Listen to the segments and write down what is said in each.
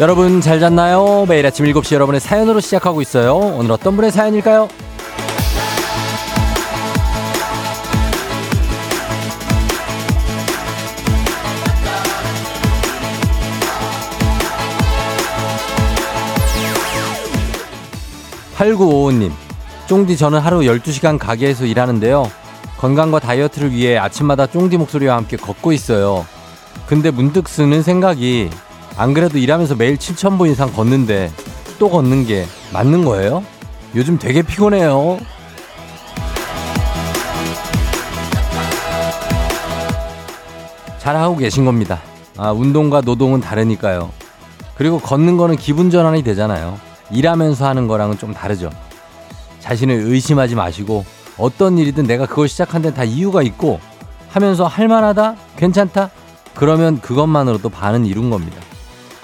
여러분 잘 잤나요? 매일 아침 7시 여러분의 사연으로 시작하고 있어요. 오늘 어떤 분의 사연일까요? 8955님, 쫑디 저는 하루 12시간 가게에서 일하는데요. 건강과 다이어트를 위해 아침마다 쫑디 목소리와 함께 걷고 있어요. 근데 문득 쓰는 생각이 안 그래도 일하면서 매일 7,000보 이상 걷는데 또 걷는 게 맞는 거예요? 요즘 되게 피곤해요. 잘하고 계신 겁니다. 아, 운동과 노동은 다르니까요. 그리고 걷는 거는 기분 전환이 되잖아요. 일하면서 하는 거랑은 좀 다르죠. 자신을 의심하지 마시고 어떤 일이든 내가 그걸 시작한 데는 다 이유가 있고 하면서 할 만하다? 괜찮다? 그러면 그것만으로도 반은 이룬 겁니다.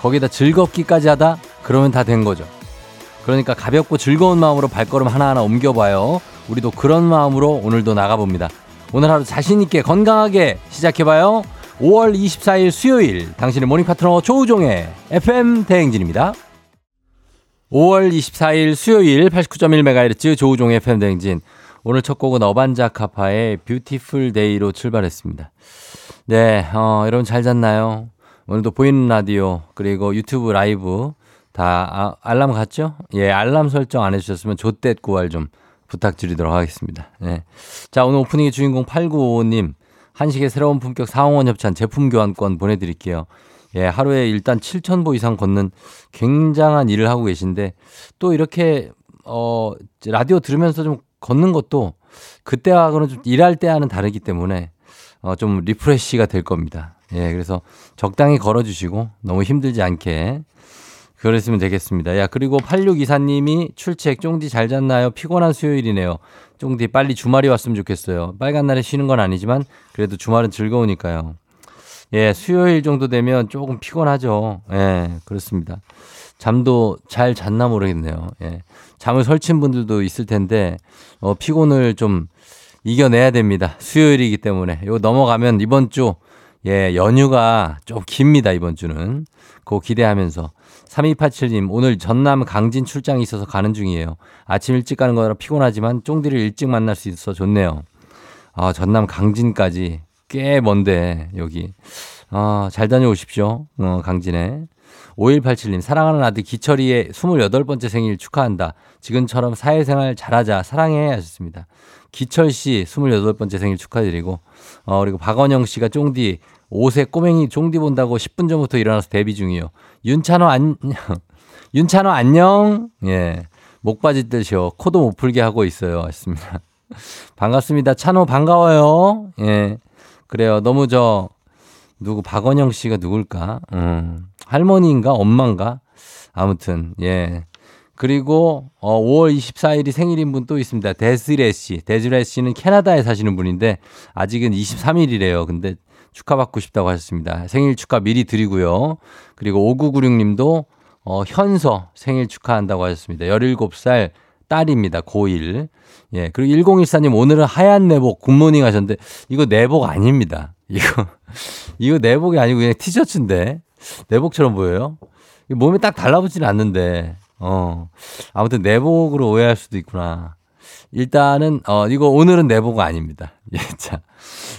거기다 즐겁기까지 하다? 그러면 다 된 거죠. 그러니까 가볍고 즐거운 마음으로 발걸음 하나하나 옮겨봐요. 우리도 그런 마음으로 오늘도 나가봅니다. 오늘 하루 자신있게 건강하게 시작해봐요. 5월 24일 수요일 당신의 모닝 파트너 조우종의 FM 대행진입니다. 5월 24일 수요일 89.1MHz 조우종의 FM 대행진. 오늘 첫 곡은 어반자카파의 Beautiful Day로 출발했습니다. 네, 어, 여러분 잘 잤나요? 오늘도 보이는 라디오 그리고 유튜브 라이브 다 아, 알람 갔죠? 예, 알람 설정 안 해주셨으면 좋댓구알 좀 부탁드리도록 하겠습니다. 예. 자, 오늘 오프닝의 주인공 8955님 한식의 새로운 품격 사홍원 협찬 제품 교환권 보내드릴게요. 예, 하루에 일단 7,000보 이상 걷는 굉장한 일을 하고 계신데 또 이렇게 어 라디오 들으면서 좀 걷는 것도 그때하고는 좀 일할 때와는 다르기 때문에 어 좀 refresh가 될 겁니다. 예, 그래서 적당히 걸어주시고 너무 힘들지 않게 그랬으면 되겠습니다. 야, 그리고 8624님이 출첵 쫑디 잘 잤나요? 피곤한 수요일이네요. 쫑디 빨리 주말이 왔으면 좋겠어요. 빨간 날에 쉬는 건 아니지만 그래도 주말은 즐거우니까요. 예, 수요일 정도 되면 조금 피곤하죠. 예, 그렇습니다. 잠도 잘 잤나 모르겠네요. 예. 잠을 설친 분들도 있을 텐데, 어, 피곤을 좀 이겨내야 됩니다. 수요일이기 때문에. 이거 넘어가면 이번 주, 예, 연휴가 좀 깁니다, 이번 주는. 그거 기대하면서. 3287님, 오늘 전남 강진 출장이 있어서 가는 중이에요. 아침 일찍 가는 거라 피곤하지만 쫑디를 일찍 만날 수 있어서 좋네요. 아, 전남 강진까지 꽤 먼데, 여기. 아, 잘 다녀오십시오. 어, 강진에. 5187님, 사랑하는 아들 기철이의 28번째 생일 축하한다. 지금처럼 사회생활 잘하자. 사랑해. 하셨습니다. 기철 씨 28번째 생일 축하드리고, 어, 그리고 박원영 씨가 쫑디, 5세 꼬맹이 쫑디 본다고 10분 전부터 일어나서 데뷔 중이요. 윤찬호 안녕. 윤찬호 안녕. 예. 목 빠지듯이요. 코도 못 풀게 하고 있어요. 하셨습니다. 반갑습니다. 찬호 반가워요. 예. 그래요. 너무 저, 누구, 박원영 씨가 누굴까? 음, 할머니인가? 엄마인가? 아무튼, 예. 그리고, 어, 5월 24일이 생일인 분 또 있습니다. 데스레 씨. 데스레 씨는 캐나다에 사시는 분인데, 아직은 23일이래요. 근데 축하받고 싶다고 하셨습니다. 생일 축하 미리 드리고요. 그리고 5996님도, 어, 현서 생일 축하한다고 하셨습니다. 17살 딸입니다. 고1. 예. 그리고 1014님 오늘은 하얀 내복 굿모닝 하셨는데 이거 내복 아닙니다. 이거 이거 내복이 아니고 그냥 티셔츠인데 내복처럼 보여요. 몸에 딱 달라붙지는 않는데 어 아무튼 내복으로 오해할 수도 있구나. 일단은 어 이거 오늘은 내복 아닙니다. 예, 자.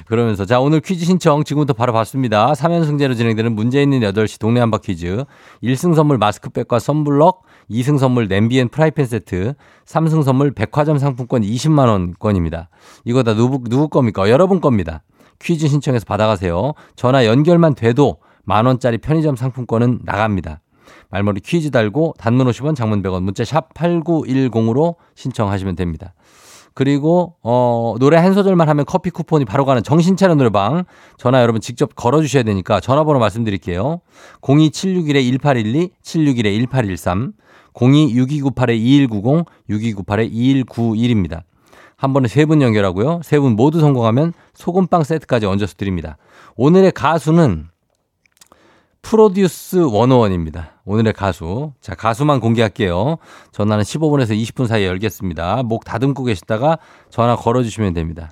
그러면서 자 오늘 퀴즈 신청 지금부터 바로 받습니다. 3연승제로 진행되는 문제 있는 8시 동네 한바 퀴즈 1승 선물 마스크팩과 선블럭 2승 선물 냄비 and 프라이팬 세트 3승 선물 백화점 상품권 20만 원권입니다. 이거 다 누구, 누구 겁니까? 여러분 겁니다. 퀴즈 신청해서 받아가세요. 전화 연결만 돼도 만 원짜리 편의점 상품권은 나갑니다. 말머리 퀴즈 달고 단문 50원 장문 100원 문자 샵 8910으로 신청하시면 됩니다. 그리고 어 노래 한 소절만 하면 커피 쿠폰이 바로 가는 정신 차려 노래방 전화 여러분 직접 걸어 주셔야 되니까 전화번호 말씀드릴게요. 02761-1812 761-1813 026298-2190 6298-2191입니다. 한 번에 세 분 연결하고요. 세 분 모두 성공하면 소금빵 세트까지 얹어서 드립니다. 오늘의 가수는 프로듀스 101입니다. 오늘의 가수. 자, 가수만 공개할게요. 전화는 15분에서 20분 사이에 열겠습니다. 목 다듬고 계시다가 전화 걸어주시면 됩니다.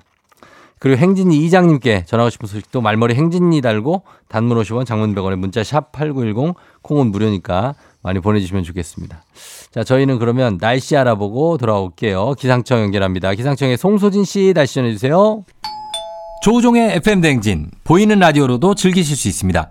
그리고 행진이 이장님께 전하고 싶은 소식도 말머리 행진이 달고 단문 50원 장문 100원에 문자 샵 8910 콩은 무료니까 많이 보내주시면 좋겠습니다. 자, 저희는 그러면 날씨 알아보고 돌아올게요. 기상청 연결합니다. 기상청의 송소진 씨 날씨 전해주세요. 조우종의 FM 댕진 보이는 라디오로도 즐기실 수 있습니다.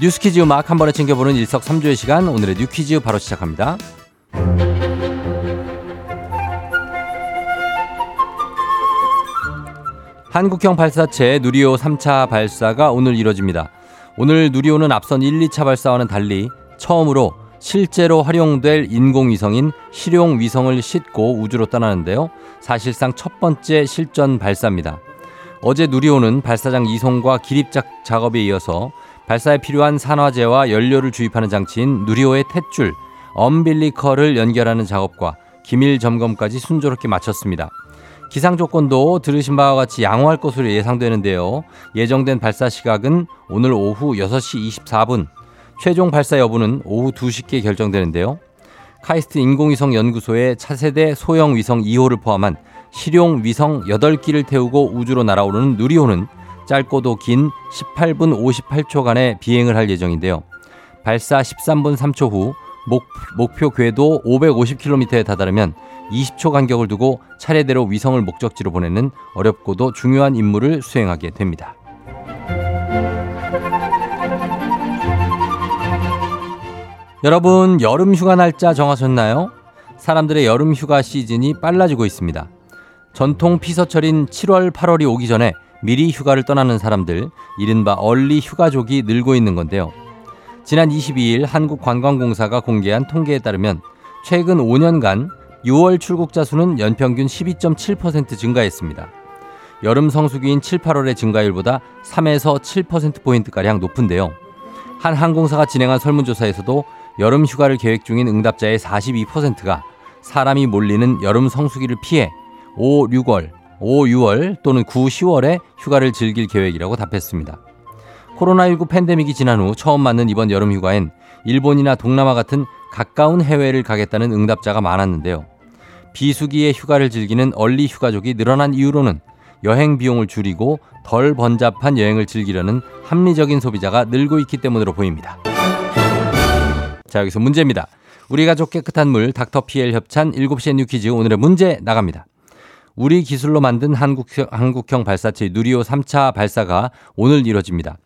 뉴스 퀴즈 음악 한 번에 챙겨보는 일석삼조의 시간 오늘의 New Quiz 바로 시작합니다 한국형 발사체 누리호 3차 발사가 오늘 이뤄집니다 오늘 누리호는 앞선 1, 2차 발사와는 달리 처음으로 실제로 활용될 인공위성인 실용위성을 싣고 우주로 떠나는데요. 사실상 첫 번째 실전 발사입니다. 어제 누리호는 발사장 이송과 기립작 작업에 이어서 발사에 필요한 산화제와 연료를 주입하는 장치인 누리호의 탯줄, 엄빌리커를 연결하는 작업과 기밀 점검까지 순조롭게 마쳤습니다. 기상 조건도 들으신 바와 같이 양호할 것으로 예상되는데요. 예정된 발사 시각은 오늘 오후 6시 24분, 최종 발사 여부는 오후 2시께 결정되는데요. 카이스트 인공위성 연구소의 차세대 소형 위성 2호를 포함한 실용 위성 8기를 태우고 우주로 날아오르는 누리호는 짧고도 긴 18분 58초간의 비행을 할 예정인데요. 발사 13분 3초 후 목, 목표 궤도 550km에 다다르면 20초 간격을 두고 차례대로 위성을 목적지로 보내는 어렵고도 중요한 임무를 수행하게 됩니다. 여러분, 여름 휴가 날짜 정하셨나요? 사람들의 여름 휴가 시즌이 빨라지고 있습니다. 전통 피서철인 7월, 8월이 오기 전에 미리 휴가를 떠나는 사람들, 이른바 얼리 휴가족이 늘고 있는 건데요. 지난 22일 한국관광공사가 공개한 통계에 따르면 최근 5년간 6월 출국자 수는 연평균 12.7% 증가했습니다. 여름 성수기인 7, 8월의 증가율보다 3에서 7%포인트가량 높은데요. 한 항공사가 진행한 설문조사에서도 여름 휴가를 계획 중인 응답자의 42%가 사람이 몰리는 여름 성수기를 피해 5, 6월, 5, 6월 또는 9, 10월에 휴가를 즐길 계획이라고 답했습니다. 코로나19 팬데믹이 지난 후 처음 맞는 이번 여름 휴가엔 일본이나 동남아 같은 가까운 해외를 가겠다는 응답자가 많았는데요. 비수기에 휴가를 즐기는 얼리 휴가족이 늘어난 이유로는 여행 비용을 줄이고 덜 번잡한 여행을 즐기려는 합리적인 소비자가 늘고 있기 때문으로 보입니다. 자, 여기서 문제입니다. 우리 가족 깨끗한 물 닥터피엘 협찬 7시의 New Quiz 오늘의 문제 나갑니다. 우리 기술로 만든 한국형, 한국형 발사체 누리호 3차 발사가 오늘 이뤄집니다.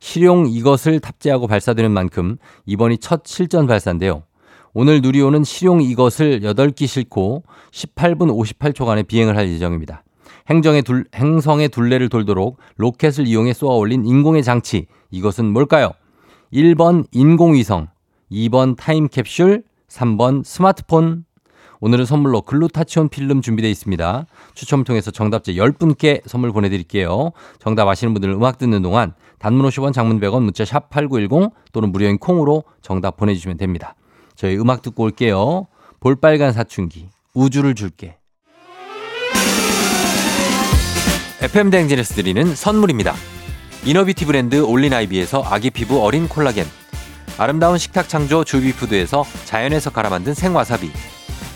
실용 이것을 탑재하고 발사되는 만큼 이번이 첫 실전 발사인데요. 오늘 누리호는 실용 이것을 8기 싣고 18분 58초간의 비행을 할 예정입니다. 행정의 둘, 행성의 둘레를 돌도록 로켓을 이용해 쏘아 올린 인공의 장치. 이것은 뭘까요? 1번 인공위성, 2번 타임캡슐, 3번 스마트폰. 오늘은 선물로 글루타치온 필름 준비되어 있습니다. 추첨을 통해서 정답자 10분께 선물 보내드릴게요. 정답 아시는 분들은 음악 듣는 동안 단문 50원 장문 100원 문자 샵 8910 또는 무료인 콩으로 정답 보내주시면 됩니다. 저희 음악 듣고 올게요. 볼빨간 사춘기 우주를 줄게. FM 댕진에서 드리는 선물입니다. inner beauty 브랜드 올린아이비에서 아기 피부 어린 콜라겐 아름다운 식탁 창조 주비푸드에서 자연에서 갈아 만든 생와사비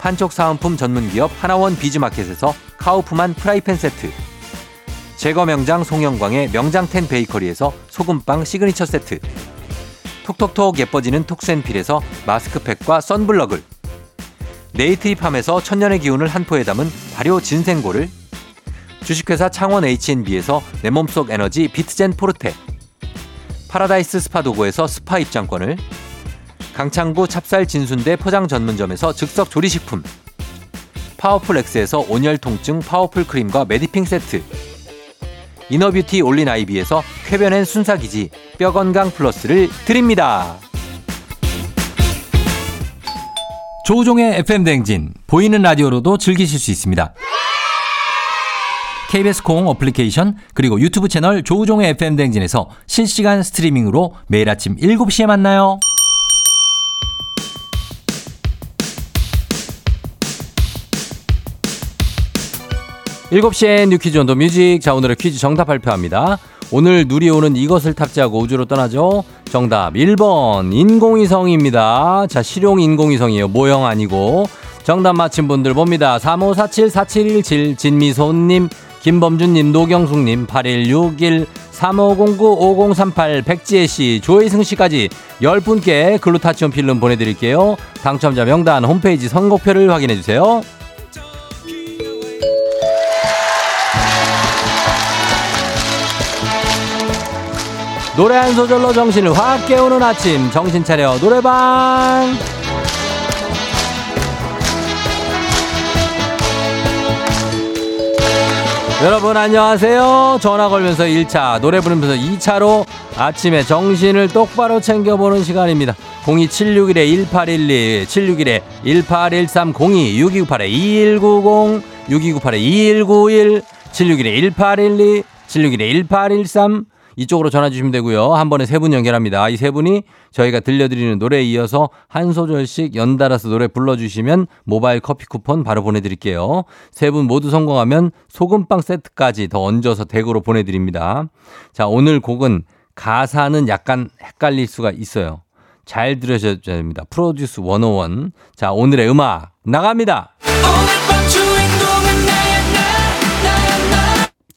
판촉 사은품 전문기업 하나원 비즈마켓에서 카우프만 프라이팬 세트. 제과 명장 송영광의 명장텐 베이커리에서 소금빵 시그니처 세트. 톡톡톡 예뻐지는 톡센필에서 마스크팩과 선블럭을. 네이트리팜에서 천년의 기운을 한 포에 담은 발효 진생고를. 주식회사 창원 H&B에서 내 몸속 에너지 비트젠 포르테. 파라다이스 스파 도고에서 스파 입장권을 강창구 찹쌀 진순대 포장 전문점에서 즉석 조리식품 파워풀 엑스에서 온열 통증 파워풀 크림과 메디핑 세트 이너뷰티 올린 아이비에서 쾌변엔 순사기지 뼈건강 플러스를 드립니다. 조우종의 FM 대행진 보이는 라디오로도 즐기실 수 있습니다. KBS 콩 어플리케이션 그리고 유튜브 채널 조우종의 FM 대행진에서 실시간 스트리밍으로 매일 아침 7시에 만나요. 7시엔 You quiz on the music. 자, 오늘의 퀴즈 정답 발표합니다. 오늘 누리호는 이것을 탑재하고 우주로 떠나죠. 정답 1번 인공위성입니다. 자, 실용 인공위성이에요. 모형 아니고. 정답 맞힌 분들 봅니다. 3547-4717 진미소님, 김범준님, 노경숙님, 8161, 3509-5038, 백지혜씨, 조혜승씨까지 10분께 글루타치온 필름 보내드릴게요. 당첨자 명단 홈페이지 선곡표를 확인해주세요. 노래 한 소절로 정신을 확 깨우는 아침. 정신 차려. 노래방. 여러분 안녕하세요. 전화 걸면서 1차 노래 부르면서 2차로 아침에 정신을 똑바로 챙겨보는 시간입니다. 02761-1812 761-1813 02-6298-2190 6298-2191 761-1812 761-1813 이쪽으로 전화 주시면 되고요. 한 번에 세 분 연결합니다. 이 세 분이 저희가 들려드리는 노래에 이어서 한 소절씩 연달아서 노래 불러주시면 모바일 커피 쿠폰 바로 보내드릴게요. 세 분 모두 성공하면 소금빵 세트까지 더 얹어서 댁으로 보내드립니다. 자, 오늘 곡은 가사는 약간 헷갈릴 수가 있어요. 잘 들으셔야 됩니다. 프로듀스 101. 자, 오늘의 음악 나갑니다.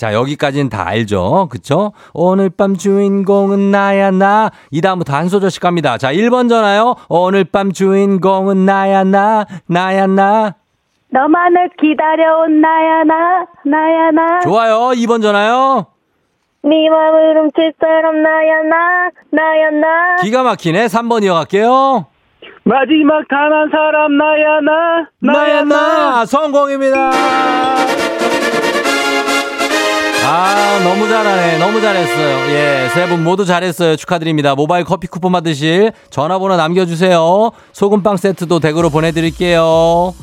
자, 여기까지는 다 알죠? 그쵸? 오늘 밤 주인공은 나야, 나. 이 다음부터 한 소절씩 갑니다. 자, 1번 전화요. 오늘 밤 주인공은 나야, 나. 나야, 나. 너만을 기다려온 나야, 나. 나야, 나. 좋아요. 2번 전화요. 네 맘을 훔칠 사람 나야, 나. 나야, 나. 기가 막히네. 3번 이어갈게요. 마지막 단 한 사람 나야 나 나야, 나. 성공입니다. 아, 너무 잘하네. 너무 잘했어요. 예, 세 분 모두 잘했어요. 축하드립니다. 모바일 커피 쿠폰 받으실 전화번호 남겨주세요. 소금빵 세트도 댁으로 보내드릴게요.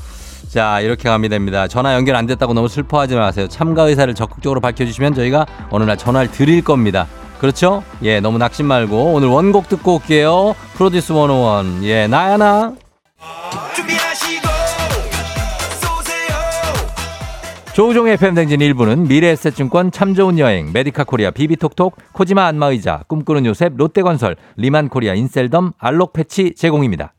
자, 이렇게 가면 됩니다. 전화 연결 안 됐다고 너무 슬퍼하지 마세요. 참가 의사를 적극적으로 밝혀주시면 저희가 어느 날 전화를 드릴 겁니다. 그렇죠? 예, 너무 낙심 말고 오늘 원곡 듣고 올게요. 프로듀스 101. 예, 나야, 나. 조우종의 FM 대행진 1부는 미래에셋증권 참 좋은 여행, 메디카 코리아 비비톡톡, 코지마 안마의자, 꿈꾸는 요셉, 롯데건설, 리만 코리아 인셀덤, 알록 패치 제공입니다.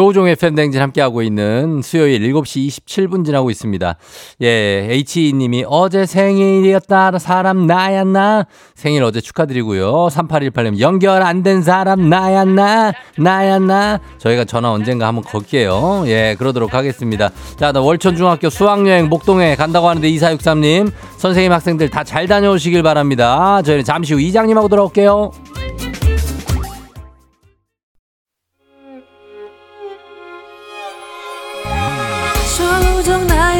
조우종의 FM 대행진 함께하고 있는 수요일 7시 27분 지나고 있습니다. 예, H님이 어제 생일이었다. 사람 나야, 나. 생일 어제 축하드리고요. 3818님 연결 안 된 사람 나야, 나. 나야, 나. 저희가 전화 언젠가 한번 걸게요. 예, 그러도록 하겠습니다. 자, 나 월천중학교 수학여행 목동에 간다고 하는데 2463님, 선생님 학생들 다 잘 다녀오시길 바랍니다. 저희는 잠시 후 이장님하고 돌아올게요.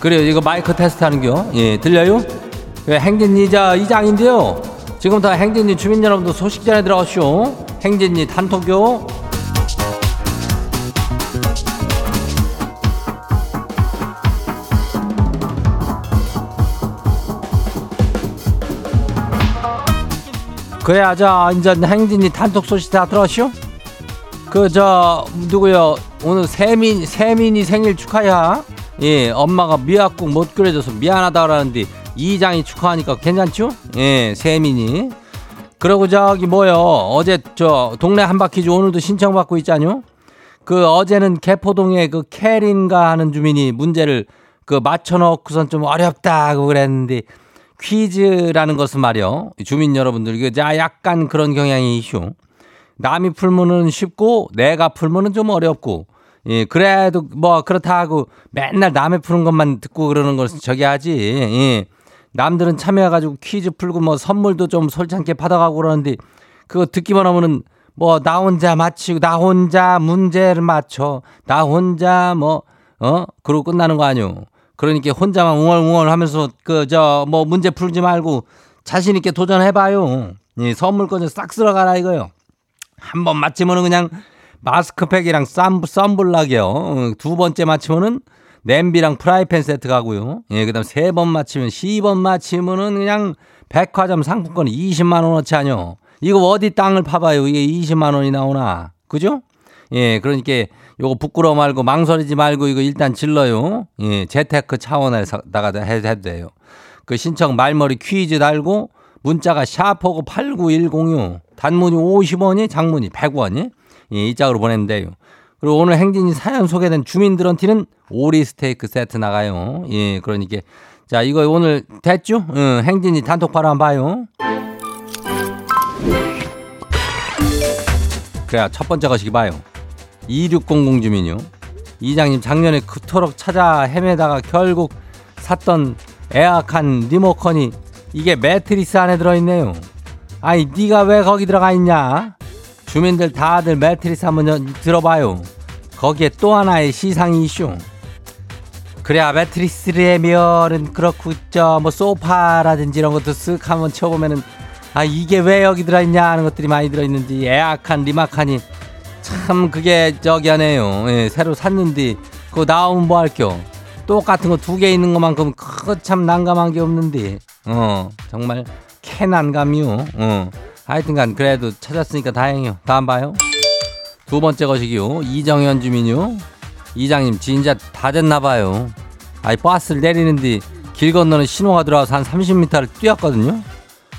그래요. 이거 마이크 테스트 하는겨. 예, 들려요? 그 행진이 자 이장인데요. 지금부터 행진이 주민 여러분들 소식 전해 들어가시오. 행진이 단톡요. 그래야 저 이제 행진이 단톡 소식 다 들었쇼? 그저 누구요? 오늘 세민 세민이 생일 축하야. 예, 엄마가 미역국 못 끓여줘서 미안하다 그러는데 이장이 축하하니까 괜찮죠? 예, 세민이. 그리고 저기 뭐요? 어제 저 동네 한바퀴즈 오늘도 신청받고 있잖요. 그 어제는 개포동에 그 캐린가 하는 주민이 문제를 그 맞춰놓고선 좀 어렵다고 그랬는데 퀴즈라는 것은 말이요. 주민 여러분들 자 약간 그런 경향이 이슈. 남이 풀면은 쉽고 내가 풀면은 좀 어렵고 예, 그래도 뭐 그렇다고 맨날 남의 푸는 것만 듣고 그러는 걸 저기 하지. 예. 남들은 참여해가지고 퀴즈 풀고 뭐 선물도 좀 솔찬게 받아가고 그러는데 그거 듣기만 하면은 뭐 나 혼자 맞히고 나 혼자 문제를 맞춰 나 혼자 뭐 어 그러고 끝나는 거 아니오. 그러니까 혼자만 웅얼웅얼 하면서 그 저 뭐 문제 풀지 말고 자신 있게 도전해봐요. 예, 선물권 싹 쓸어가라 이거요. 한 번 맞히면은 그냥 마스크팩이랑 쌈, 썬블락이요. 어, 두 번째 맞히면은 냄비랑 프라이팬 세트 가고요. 예, 그 다음 세 번 맞히면, 10번 맞히면은 그냥 백화점 상품권 20만 원어치 아뇨. 이거 어디 땅을 파봐요. 이게 20만 원이 나오나. 그죠? 예, 그러니까 요거 부끄러워 말고 망설이지 말고 이거 일단 질러요. 예, 재테크 차원에서다가 해도 돼요. 그 신청 말머리 퀴즈 달고 문자가 샤퍼고 89106 단문이 50원이 장문이 100원이 예, 이 짝으로 돼요. 그리고 오늘 행진이 사연 소개된 주민들한테는 오리 스테이크 세트 나가요. 예, 그러니까 자 이거 오늘 됐죠? 응, 행진이 단톡바로 한번 봐요. 그래야 첫 번째 거시기 봐요. 2600 주민요. 이장님 작년에 그토록 찾아 헤매다가 결국 샀던 에어컨 리모컨이 이게 매트리스 안에 들어있네요. 아이 네가 왜 거기 들어가 있냐? 주민들 다들 매트리스 한번 들어봐요. 거기에 또 하나의 시상이 이슈. 그래야 매트리스라면은 그렇고 저뭐 소파라든지 이런 것도 쓱 한번 쳐보면은 아 이게 왜 여기 들어있냐 하는 것들이 많이 들어있는지 에어컨 리마칸이 참 그게 저기 하네요. 예, 새로 샀는데 그거 나오면 뭐 할겨. 똑같은 거 두 개 있는 것만큼 그참 난감한 게 없는데 어 정말 캐 난감이요. 어 하여튼간 그래도 찾았으니까 다행이요. 다음 봐요. 두 번째 것이기요. 이정현 주민요. 이장님 진짜 다 됐나 봐요. 아이 버스를 내리는데 길 건너는 신호가 들어와서 한 30m를 뛰었거든요.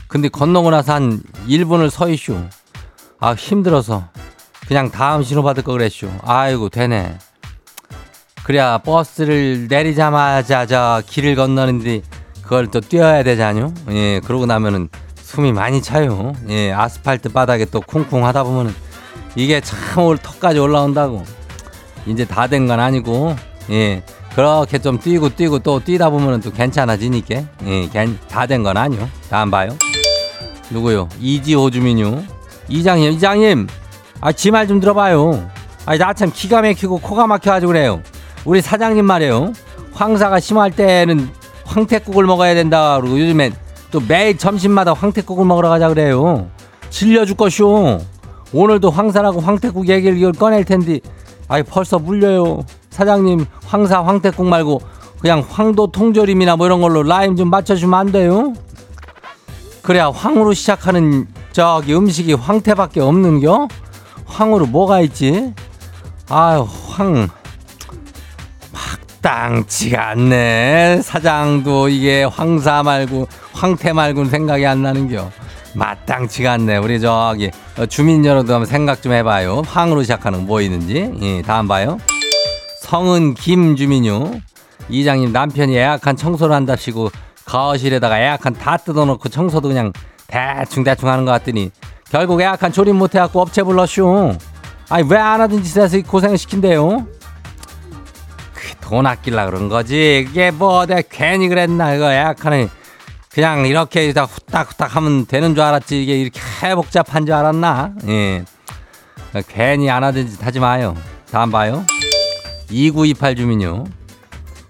근데 건너고 나서 한 1분을 서 있쇼. 아 힘들어서 그냥 다음 신호 받을 거 그랬쇼. 아이고 되네. 그래야 버스를 내리자마자 저 길을 건너는데 그걸 또 뛰어야 되잖요. 예, 그러고 나면은 숨이 많이 차요. 예, 아스팔트 바닥에 또 쿵쿵 하다 보면은 이게 참올 턱까지 올라온다고. 이제 다 된 건 아니고, 예, 그렇게 좀 뛰고 뛰고 또 뛰다 보면은 또 괜찮아지니까, 예, 다 된 건 아니요. 다음 봐요. 누구요? 이지호 주민요. 이장님, 이장님, 아, 지 말 좀 들어봐요. 아니, 나참 기가 막히고 코가 막혀가지고 그래요. 우리 사장님 말이에요. 황사가 심할 때는 황태국을 먹어야 된다. 그리고 요즘엔 또 매일 점심마다 황태국을 먹으러 가자 그래요. 질려줄 것이오. 오늘도 황사라고 황태국 얘기를 꺼낼 텐데, 아이, 벌써 물려요. 사장님, 황사 황태국 말고 그냥 황도 통조림이나 뭐 이런 걸로 라임 좀 맞춰주면 안 돼요? 그래야 황으로 시작하는 저기 음식이 황태밖에 없는겨? 황으로 뭐가 있지? 아유, 황. 막땅치가 않네. 사장도 이게 황사 말고 황태 말고는 생각이 안 나는겨. 마땅치가 않네. 우리 저기 주민 여러분 한번 생각 좀 해봐요. 황으로 시작하는 뭐 있는지. 예, 다음 봐요. 성은 김 주민요. 이장님 남편이 예약한 청소를 한답시고 거실에다가 에어컨 다 뜯어놓고 청소도 그냥 대충 대충 하는 것 같더니 결국 에어컨 조립 못해갖고 업체 불렀쇼. 아니 왜안 짓을 해서 고생을 시킨대요? 돈 아끼려 그런 거지. 그게 뭐 내가 괜히 그랬나 그거 에어컨이 그냥 이렇게 다 후딱후딱 하면 되는 줄 알았지 이게 이렇게 복잡한 줄 알았나? 예. 괜히 안 하던 짓 하지 마요. 다음 봐요. 2928 주민요.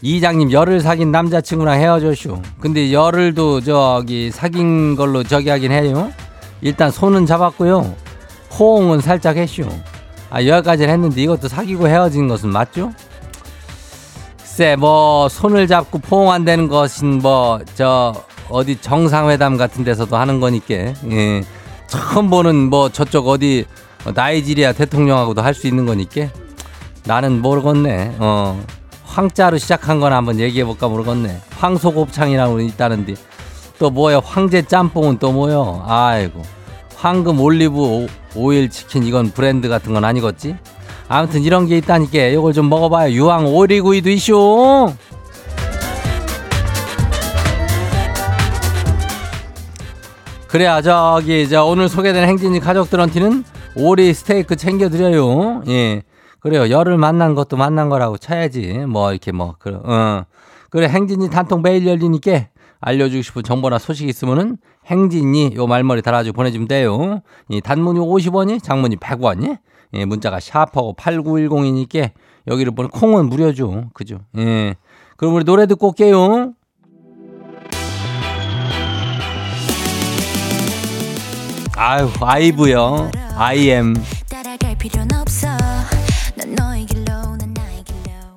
이장님 열을 사귄 남자친구랑 헤어졌슈. 근데 열을도 저기 사귄 걸로 저기 하긴 해요. 일단 손은 잡았고요. 호응은 살짝 했슈. 아 여기까지는 했는데 이것도 사귀고 헤어진 것은 맞죠? 글쎄 뭐 손을 잡고 포옹한다는 것은 뭐 저 어디 정상회담 같은 데서도 하는 거니까 예. 처음 보는 뭐 저쪽 어디 나이지리아 대통령하고도 할 수 있는 거니까 나는 모르겠네. 어. 황자로 시작한 건 한번 얘기해 볼까 모르겠네. 황소곱창이라고 있다는데 또 뭐야 황제 짬뽕은 또 뭐요? 아이고 황금 올리브 오- 오일 치킨 이건 브랜드 같은 건 아니겠지? 아무튼 이런 게 있다니까 이걸 좀 먹어봐요. 유황 오리구이도 이쇼. 그래야 저기 저 오늘 소개된 행진이 가족들한테는 오리 스테이크 챙겨드려요. 예. 그래요. 열을 만난 것도 만난 거라고 쳐야지. 뭐 이렇게 뭐 그, 어. 그래 행진이 단통 매일 열리니까 알려주고 싶은 정보나 소식 있으면은 행진이 요 말머리 달아주고 보내주면 돼요. 이 단문이 50원이, 장문이 100원이. 예, 문자가 샤프하고 8910이니까 여기를 보는 콩은 무료죠. 그죠? 예. 그럼 우리 노래 듣고 올게요. 아유, 아이브요. I am. 따라갈 필요는 없어 난 너의 길로 난 나의 길로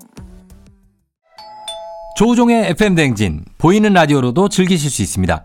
조우종의 FM 댕진 보이는 라디오로도 즐기실 수 있습니다.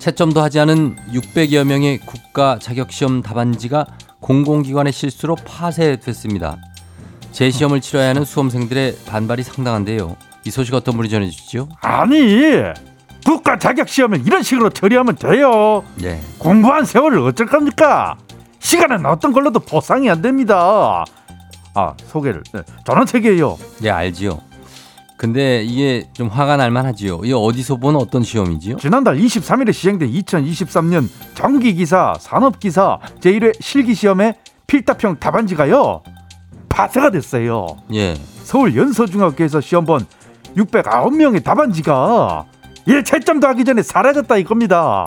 채점도 하지 않은 600여 명의 국가 자격시험 답안지가 공공기관의 실수로 파쇄됐습니다. 재시험을 치러야 하는 수험생들의 반발이 상당한데요. 이 소식 어떤 분이 전해주시죠? 아니 국가 자격 시험을 이런 식으로 처리하면 돼요. 네. 공부한 세월을 어쩔 겁니까? 시간은 어떤 걸로도 보상이 안 됩니다. 아 소개를 네, 저는 책이에요. 네, 알지요. 근데 이게 좀 화가 날 만하지요. 이게 어디서 본 어떤 시험이지요? 지난달 23일에 시행된 2023년 전기기사 산업기사 제1회 실기시험의 필답형 답안지가요 파쇄가 됐어요. 예. 서울 연서중학교에서 시험 본 609명의 답안지가 예 채점도 하기 전에 사라졌다 이겁니다.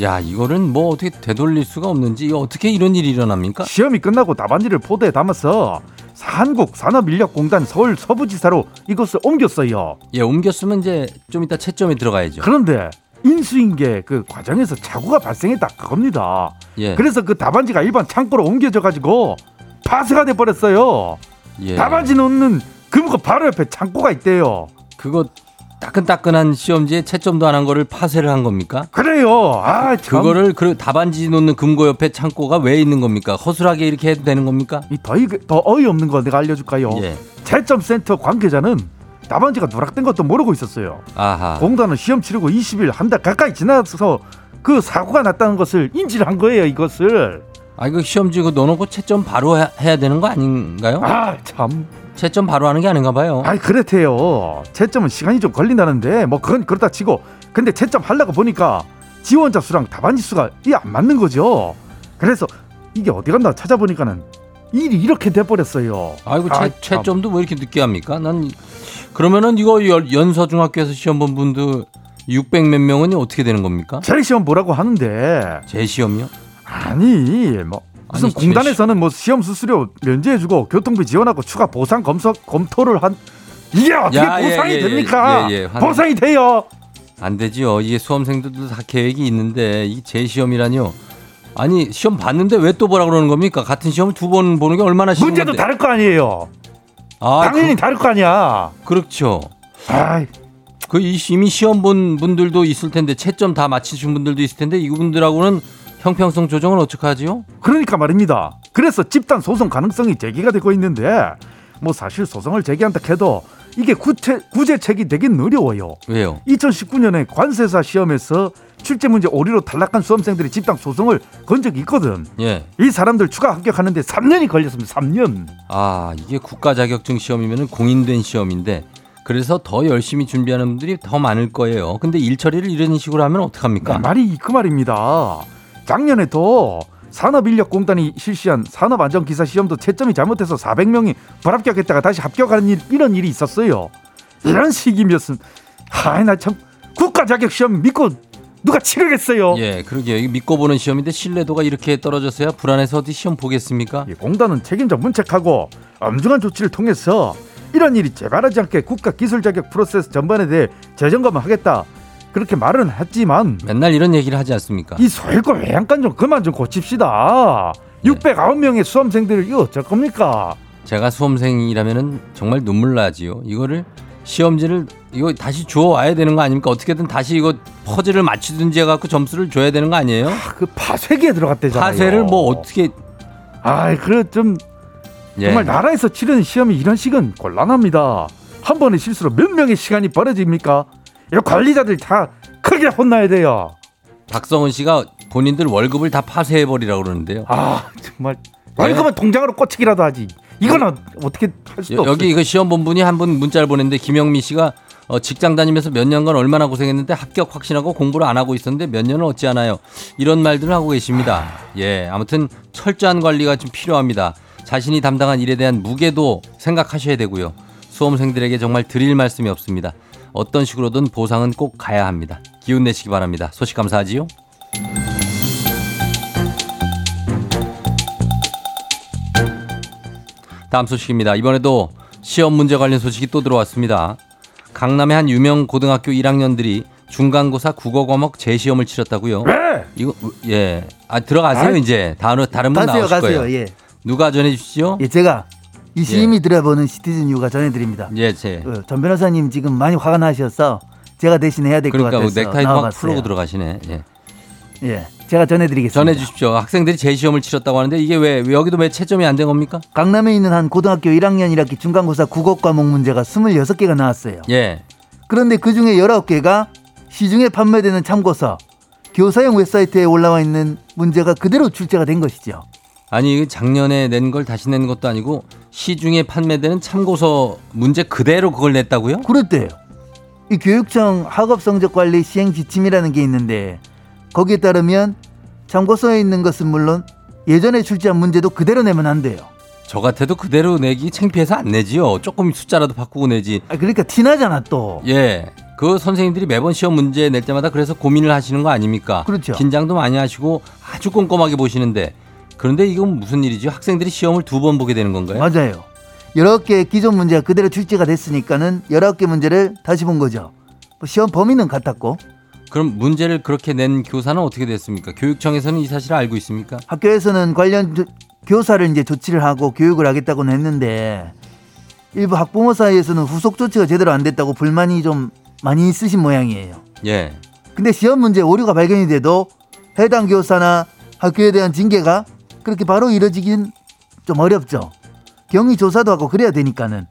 야, 이거는 뭐 어떻게 되돌릴 수가 없는지 어떻게 이런 일이 일어납니까? 시험이 끝나고 답안지를 포대에 담아서 한국 산업인력공단 서울 서부지사로 이것을 옮겼어요. 예, 옮겼으면 이제 좀 이따 채점이 들어가야죠. 그런데 인수인계 그 과정에서 착오가 발생했다 그겁니다. 예. 그래서 그 답안지가 일반 창고로 옮겨져 가지고 파쇄가 돼 버렸어요. 예. 답안지 놓는 금고 바로 옆에 창고가 있대요. 그거 따끈따끈한 시험지에 채점도 안 한 거를 파쇄를 한 겁니까? 그래요. 아, 참. 그거를 그 답안지 놓는 금고 옆에 창고가 왜 있는 겁니까? 허술하게 이렇게 해도 되는 겁니까? 이 더, 이- 더 어이없는 거 내가 알려줄까요? 예. 채점 센터 관계자는 답안지가 누락된 것도 모르고 있었어요. 아하. 공단은 시험 치르고 20일 한 달 가까이 지나서 그 사고가 났다는 것을 인지를 한 거예요. 이것을. 아 이거 시험지 그 넣어놓고 채점 바로 해- 해야 되는 거 아닌가요? 아 참. 채점 바로 하는 게 아닌가 봐요. 아이 그렇대요. 채점은 시간이 좀 걸린다는데 뭐 그건 그렇다 치고 근데 채점 하려고 보니까 지원자 수랑 답안지 수가 이 안 맞는 거죠. 그래서 이게 어디 갔나 찾아보니까는 일이 이렇게 돼 버렸어요. 아이고 아, 채, 참. 채점도 왜 이렇게 늦게 합니까? 난 이- 그러면은 이거 연- 연서 중학교에서 시험 본 분들 600 몇 명은 어떻게 되는 겁니까? 제 시험 보라고 하는데 재시험이요? 아니 뭐 무슨 아니, 공단에서는 뭐 시험 수수료 면제해주고 교통비 지원하고 추가 보상 검사 검토를 한 이게 어떻게 야, 예, 보상이 예, 예, 됩니까? 예, 예, 환- 보상이 돼요. 안 되지요. 이게 수험생들도 다 계획이 있는데 이 재시험이라뇨. 아니 시험 봤는데 왜 또 보라 그러는 겁니까? 같은 시험을 두번 보는 게 얼마나 쉬운 문제도 건데. 다를 거 아니에요. 아, 당연히 다를 거 아니야. 그, 그렇죠. 아이, 그 이- 이미 시험 본 분들도 있을 텐데 채점 다 마치신 분들도 있을 텐데 이분들하고는 형평성 조정을 어떻게 하지요? 그러니까 말입니다. 그래서 집단 소송 가능성이 제기가 되고 있는데 뭐 사실 소송을 제기한다 해도 이게 구체, 구제책이 되긴 어려워요. 왜요? 2019년에 관세사 시험에서 출제 문제 오류로 탈락한 수험생들이 집단 소송을 건 적이 있거든. 예. 이 사람들 추가 합격하는데 3년이 걸렸습니다. 3년. 아 이게 국가 자격증 시험이면은 공인된 시험인데 그래서 더 열심히 준비하는 분들이 더 많을 거예요. 근데 일 처리를 이런 식으로 하면 어떡합니까? 네, 말이 그 말입니다. 작년에도 산업인력공단이 실시한 산업안전기사 시험도 채점이 잘못해서 400명이 불합격했다가 다시 합격하는 일, 이런 일이 있었어요. 이런 식이면은 하이 나참 국가 자격 시험 믿고 누가 치르겠어요. 예, 그러게요. 믿고 보는 시험인데 신뢰도가 이렇게 떨어졌어야 불안해서 어디 시험 보겠습니까? 이 공단은 책임져 문책하고 엄중한 조치를 통해서 이런 일이 재발하지 않게 국가 기술 자격 프로세스 전반에 대해 재점검을 하겠다. 그렇게 말은 했지만 맨날 이런 얘기를 하지 않습니까? 이 소일고 외양간 좀 그만 좀 고칩시다. 예. 609명의 수험생들을 이거 어쩔 겁니까? 제가 수험생이라면은 정말 눈물 나지요. 이거를 시험지를 이거 다시 주워 와야 되는 거 아닙니까? 어떻게든 다시 이거 퍼즐을 맞추든지 해갖고 점수를 줘야 되는 거 아니에요? 그 파쇄기에 들어갔대잖아요. 파쇄를 뭐 어떻게 아이 그래 좀 예. 정말 나라에서 치르는 시험이 이런 식은 곤란합니다. 한 번의 실수로 몇 명의 시간이 벌어집니까? 이 관리자들 다 크게 혼나야 돼요. 박성훈 씨가 본인들 월급을 다 파쇄해 버리라고 그러는데요. 아 정말 월급은 통장으로 꽂히기라도 하지. 이거는 어떻게 할 수도 여, 없어요. 여기 그 시험 본 분이 한 분 문자를 보냈는데 김영미 씨가 어, 직장 다니면서 몇 년간 얼마나 고생했는데 합격 확신하고 공부를 안 하고 있었는데 몇 년을 어찌 하나요? 이런 말들을 하고 계십니다. 예, 아무튼 철저한 관리가 좀 필요합니다. 자신이 담당한 일에 대한 무게도 생각하셔야 되고요. 수험생들에게 정말 드릴 말씀이 없습니다. 어떤 식으로든 보상은 꼭 가야 합니다. 기운 내시기 바랍니다. 소식 감사하지요. 다음 소식입니다. 이번에도 시험 문제 관련 소식이 또 들어왔습니다. 강남의 한 유명 고등학교 1학년들이 중간고사 국어 과목 재시험을 치렀다고요. 왜? 이거 예. 아 들어가세요 아이. 이제. 다른 다른 분 가세요, 나오실 가세요. 거예요. 예. 누가 전해 주시죠? 예, 제가 이심이 들어보는 시티즌 유가 전해드립니다. 예, 제. 어, 전 변호사님 지금 많이 화가 나셔서 제가 대신 해야 될것 그러니까 뭐 같아서 넥타이도 막 나와봤어요. 풀고 들어가시네. 예. 예, 제가 전해드리겠습니다. 전해 주십시오. 학생들이 재시험을 치렀다고 하는데 이게 왜, 왜 여기도 왜 채점이 안 된 겁니까? 강남에 있는 한 고등학교 1학년 1학기 중간고사 국어 과목 문제가 26개가 나왔어요. 예. 그런데 그 중에 19개가 시중에 판매되는 참고서 교사용 웹사이트에 올라와 있는 문제가 그대로 출제가 된 것이죠. 아니 작년에 낸 걸 다시 낸 것도 아니고 시중에 판매되는 참고서 문제 그대로 그걸 냈다고요? 그랬대요. 이 교육청 학업 성적 관리 시행 지침이라는 게 있는데 거기에 따르면 참고서에 있는 것은 물론 예전에 출제한 문제도 그대로 내면 안 돼요. 저 같아도 그대로 내기 창피해서 안 내지요. 조금 숫자라도 바꾸고 내지. 아, 그러니까 티나잖아 또. 예. 그 선생님들이 매번 시험 문제 낼 때마다 그래서 고민을 하시는 거 아닙니까? 그렇죠. 긴장도 많이 하시고 아주 꼼꼼하게 보시는데 그런데 이건 무슨 일이죠? 학생들이 시험을 두 번 보게 되는 건가요? 맞아요. 여러 개 기존 문제가 그대로 출제가 됐으니까는 여러 개 문제를 다시 본 거죠. 뭐 시험 범위는 같았고 그럼 문제를 그렇게 낸 교사는 어떻게 됐습니까? 교육청에서는 이 사실을 알고 있습니까? 학교에서는 관련 조- 교사를 이제 조치를 하고 교육을 하겠다고는 했는데 일부 학부모 사이에서는 후속 조치가 제대로 안 됐다고 불만이 좀 많이 있으신 모양이에요. 예. 근데 시험 문제 오류가 발견이 돼도 해당 교사나 학교에 대한 징계가 그렇게 바로 이뤄지긴 좀 어렵죠. 경위 조사도 하고 그래야 되니까는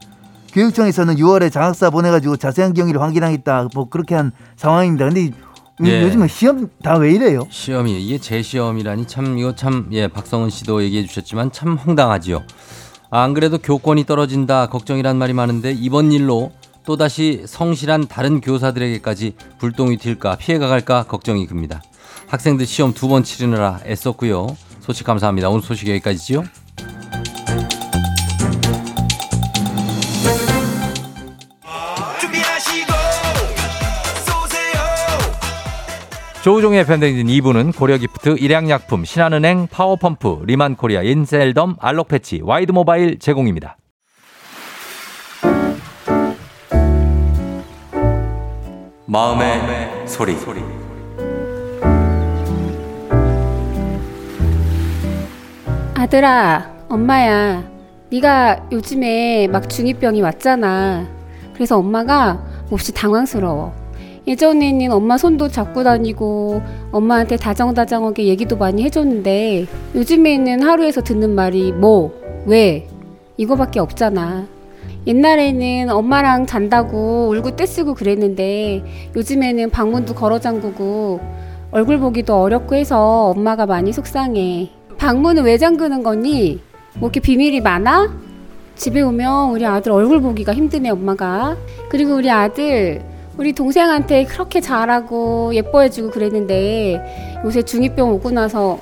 교육청에서는 6월에 장학사 보내가지고 자세한 경위를 확인하겠다 뭐 그렇게 한 상황입니다. 근데 요- 예. 요즘은 시험 다 왜 이래요? 시험이 이게 제 시험이라니 참 이거 참 예 박성은 씨도 얘기해 주셨지만 참 황당하지요. 아, 안 그래도 교권이 떨어진다 걱정이란 말이 많은데 이번 일로 또 다시 성실한 다른 교사들에게까지 불똥이 튈까 피해가 갈까 걱정이 큽니다. 학생들 시험 두 번 치르느라 애썼고요. 소식 감사합니다. 오늘 소식 여기까지지요. 조우종의 FM 대행진 2부는 고려기프트, 일양약품, 신한은행, 파워펌프, 리만코리아, 인셀덤, 알록패치, 와이드모바일 제공입니다. 마음의 소리. 아들아, 엄마야. 네가 요즘에 막 중2병이 왔잖아. 그래서 엄마가 몹시 당황스러워. 예전에는 엄마 손도 잡고 다니고 엄마한테 다정다정하게 얘기도 많이 해줬는데 요즘에는 하루에서 듣는 말이 뭐, 왜 이거밖에 없잖아. 옛날에는 엄마랑 잔다고 울고 떼쓰고 그랬는데 요즘에는 방문도 걸어 잠그고 얼굴 보기도 어렵고 해서 엄마가 많이 속상해. 방문은 왜 잠그는 거니? 뭐 이렇게 비밀이 많아? 집에 오면 우리 아들 얼굴 보기가 힘드네 엄마가. 그리고 우리 아들 우리 동생한테 그렇게 잘하고 예뻐해주고 그랬는데 요새 중2병 오고 나서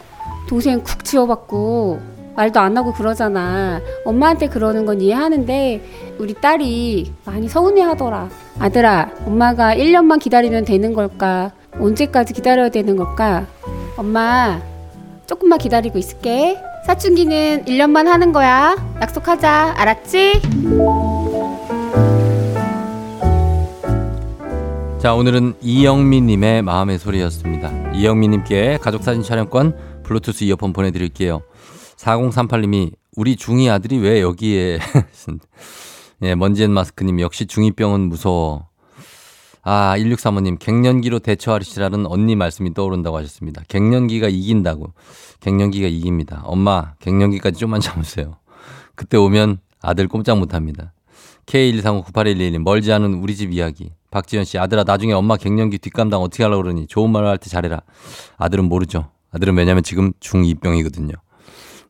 동생 쿡 지워받고 말도 안 하고 그러잖아. 엄마한테 그러는 건 이해하는데 우리 딸이 많이 서운해하더라. 아들아, 엄마가 1년만 기다리면 되는 걸까? 언제까지 기다려야 되는 걸까? 엄마, 조금만 기다리고 있을게. 사춘기는 1년만 하는 거야. 약속하자. 알았지? 자, 오늘은 이영미님의 마음의 소리였습니다. 이영미님께 가족사진 촬영권 블루투스 이어폰 보내드릴게요. 4038님이 우리 중2 아들이 왜 여기에 예, 먼지앤 마스크님 역시 중2병은 무서워. 아, 1635님 갱년기로 대처하시라는 언니 말씀이 떠오른다고 하셨습니다. 갱년기가 이긴다고. 갱년기가 이깁니다. 엄마, 갱년기까지 좀만 참으세요. 그때 오면 아들 꼼짝 못 합니다. K123598111님 멀지 않은 우리 집 이야기. 박지현 씨 아들아 나중에 엄마 갱년기 뒷감당 어떻게 하려고 그러니 좋은 말 할 때 잘해라. 아들은 모르죠. 아들은 왜냐면 지금 중2병이거든요.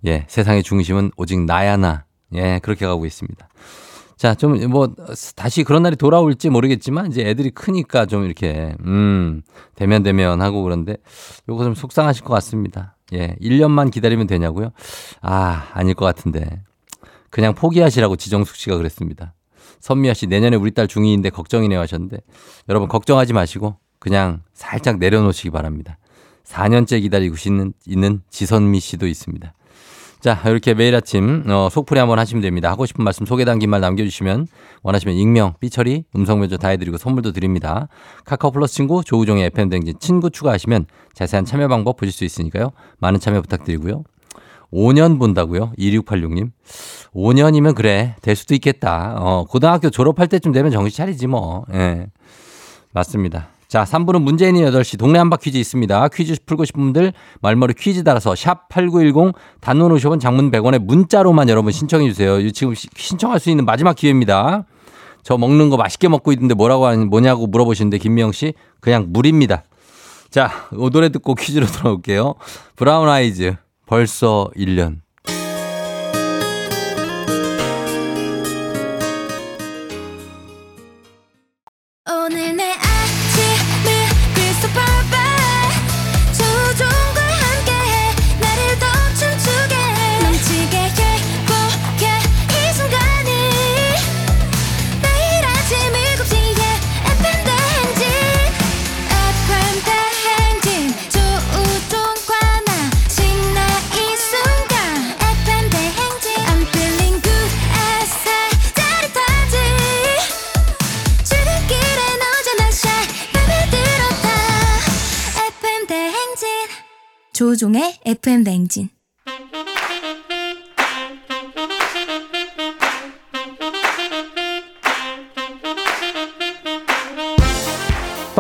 예, 세상의 중심은 오직 나야 나. 예, 그렇게 가고 있습니다. 자, 좀 뭐 다시 그런 날이 돌아올지 모르겠지만 이제 애들이 크니까 좀 이렇게 음, 대면 대면 하고 그런데 요거 좀 속상하실 것 같습니다. 예, 1년만 기다리면 되냐고요? 아, 아닐 것 같은데. 그냥 포기하시라고 지정숙 씨가 그랬습니다. 선미아 씨 내년에 우리 딸 중2인데 걱정이네요 하셨는데 여러분 걱정하지 마시고 그냥 살짝 내려놓으시기 바랍니다. 4년째 기다리고 있는, 있는 지선미 씨도 있습니다. 자, 이렇게 매일 아침 어, 속풀이 한번 하시면 됩니다. 하고 싶은 말씀 소개 담긴 말 남겨주시면 원하시면 익명, 삐처리, 음성면조 다 해드리고 선물도 드립니다. 카카오 플러스 친구, 조우종의 FM댕진 친구 추가하시면 자세한 참여 방법 보실 수 있으니까요. 많은 참여 부탁드리고요. 5년 본다고요? 2686님. 5년이면 그래. 될 수도 있겠다. 어, 고등학교 졸업할 때쯤 되면 정신 차리지 뭐. 예. 맞습니다. 자, 3부는 문재인이 8시 동네 한바 퀴즈 있습니다. 퀴즈 풀고 싶은 분들 말머리 퀴즈 따라서 샵 8910 단문 50원 장문 100원에 문자로만 여러분 신청해 주세요. 지금 시- 신청할 수 있는 마지막 기회입니다. 저 먹는 거 맛있게 먹고 있는데 뭐라고 하는 뭐냐고 물어보시는데 김미영 씨 그냥 물입니다. 자, 오 노래 듣고 퀴즈로 돌아올게요. 브라운 아이즈 벌써 1년.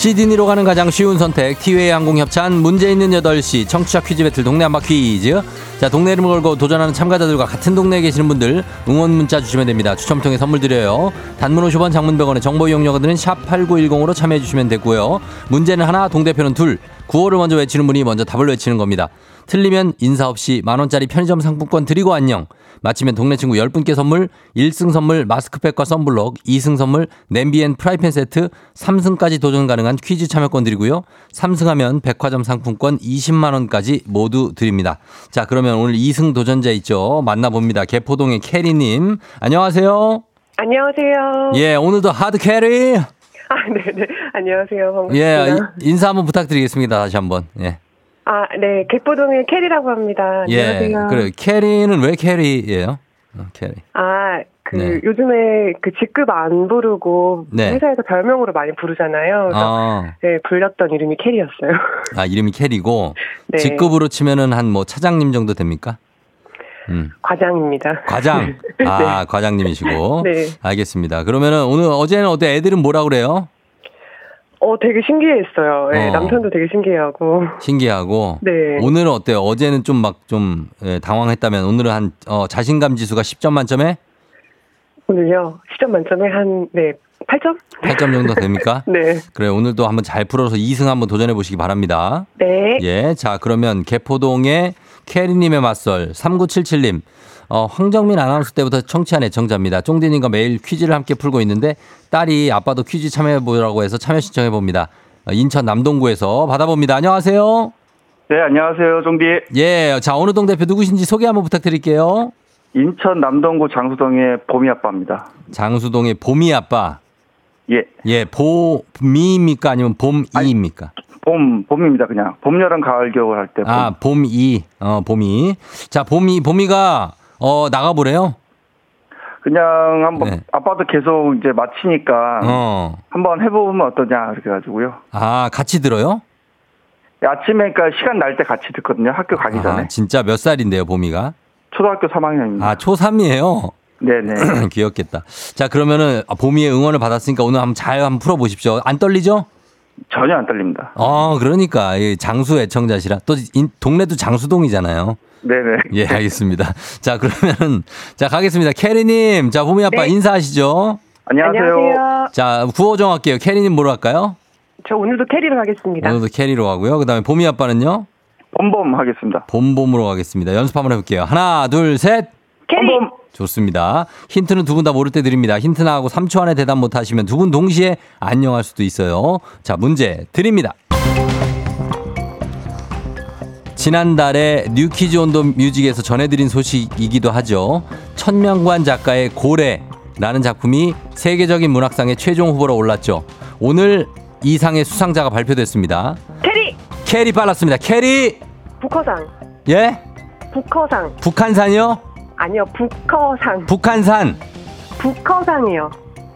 시드니로 가는 가장 쉬운 선택 티웨이 항공 협찬 문제 있는 8시 청취자 퀴즈 배틀 동네 한바 퀴즈. 자 동네 이름을 걸고 도전하는 참가자들과 같은 동네에 계시는 분들 응원 문자 주시면 됩니다. 추첨 통해 선물 드려요. 단문 50원 장문 100원의 정보 이용료가 드는 샵 8910으로 참여해 주시면 되고요. 문제는 하나 동대표는 둘. 구호를 먼저 외치는 분이 먼저 답을 외치는 겁니다. 틀리면 인사 없이 만원짜리 편의점 상품권 드리고 안녕 맞히면 동네 친구 10분께 선물, 1승 선물 마스크팩과 썬블럭, 2승 선물 냄비 and 프라이팬 세트, 3승까지 도전 가능한 퀴즈 참여권 드리고요. 3승하면 백화점 상품권 20만 원까지 모두 드립니다. 자, 그러면 오늘 2승 도전자 있죠. 만나봅니다. 개포동의 캐리 님. 안녕하세요. 안녕하세요. 예, 오늘도 hard carry. 아, 네 네. 안녕하세요. 반갑습니다. 예, 이- 인사 한번 부탁드리겠습니다. 다시 한번. 예. 아, 네. 개포동의 캐리라고 합니다. 예. 안녕하세요. 그래. 캐리는 왜 캐리예요? 어, 캐리. 아, 그 네. 요즘에 그 직급 안 부르고 네. 회사에서 별명으로 많이 부르잖아요. 그래서 아, 네, 불렸던 이름이 캐리였어요. 아, 이름이 캐리고 네. 직급으로 치면은 한 뭐 차장님 정도 됩니까? 음. 과장입니다. 과장. 아, 과장님이시고. 네. 알겠습니다. 그러면은 오늘 어제는 어때 애들은 뭐라 그래요? 어, 되게 신기했어요. 네, 어. 남편도 되게 신기해하고. 신기하고. 네. 오늘은 어때요? 어제는 좀 막좀 당황했다면 오늘은 한 어, 자신감 지수가 10점 만점에 오늘요, 10점 만점에 한, 네, 8점? 8점 정도 됩니까? 네. 그래 오늘도 한번 잘 풀어서 2승 한번 도전해 보시기 바랍니다. 네. 예, 자 그러면 개포동의 캐리 님의 맞설 3977님. 어, 황정민 아나운서 때부터 청취한 애청자입니다. 쫑디님과 매일 퀴즈를 함께 풀고 있는데 딸이 아빠도 퀴즈 참여해보라고 해서 참여 신청해봅니다. 어, 인천 남동구에서 받아봅니다. 안녕하세요. 네, 안녕하세요, 쫑디. 예, 자 어느 동 대표 누구신지 소개 한번 부탁드릴게요. 인천 남동구 장수동의 봄이 아빠입니다. 장수동의 봄이 아빠. 예, 예, 봄이입니까 아니면 봄이입니까? 봄, 봄입니다, 그냥. 봄, 여름, 가을, 겨울 할 때. 봄. 아, 봄이. 어, 봄이. 자, 봄이 봄이가 어 나가보래요. 그냥 한번, 네. 아빠도 계속 이제 마치니까 어. 한번 해보면 어떠냐, 이렇게 해가지고요. 아, 같이 들어요? 아침에 그러니까 시간 날 때 같이 듣거든요, 학교 가기 전에. 아, 진짜 몇 살인데요, 봄이가? 초등학교 3학년입니다. 아, 초3이에요. 네네. 귀엽겠다. 자, 그러면은 아, 봄이의 응원을 받았으니까 오늘 한번 잘 한번 풀어 보십시오. 안 떨리죠? 전혀 안 떨립니다. 어, 그러니까 이 장수 애청자시라 또 인- 동네도 장수동이잖아요. 네네. 예, 알겠습니다. 자, 그러면은 자, 가겠습니다. 캐리님, 자, 봄이 아빠 네. 인사하시죠. 안녕하세요. 안녕하세요. 자, 구호 정할게요. 캐리님 뭐로 할까요? 저 오늘도 캐리를 하겠습니다. 오늘도 캐리로 하고요. 그다음에 봄이 아빠는요? 봄봄 하겠습니다. 봄봄으로 가겠습니다. 연습 한번 해볼게요. 하나, 둘, 셋. 캐리! 봄봄! 좋습니다. 힌트는 두 분 다 모를 때 드립니다. 힌트 나하고 3초 안에 대답 못 하시면 두 분 동시에 안녕할 수도 있어요. 자, 문제 드립니다. 지난달에 뉴키즈 온도 뮤직에서 전해드린 소식이기도 하죠. 천명관 작가의 고래라는 작품이 세계적인 문학상의 최종 후보로 올랐죠. 오늘 이 상의 수상자가 발표됐습니다. 캐리! 캐리 빨랐습니다. 캐리! 부커상. 예? 북커상. 북한산이요? 아니요, 부커상. 북한산. 부커상이요.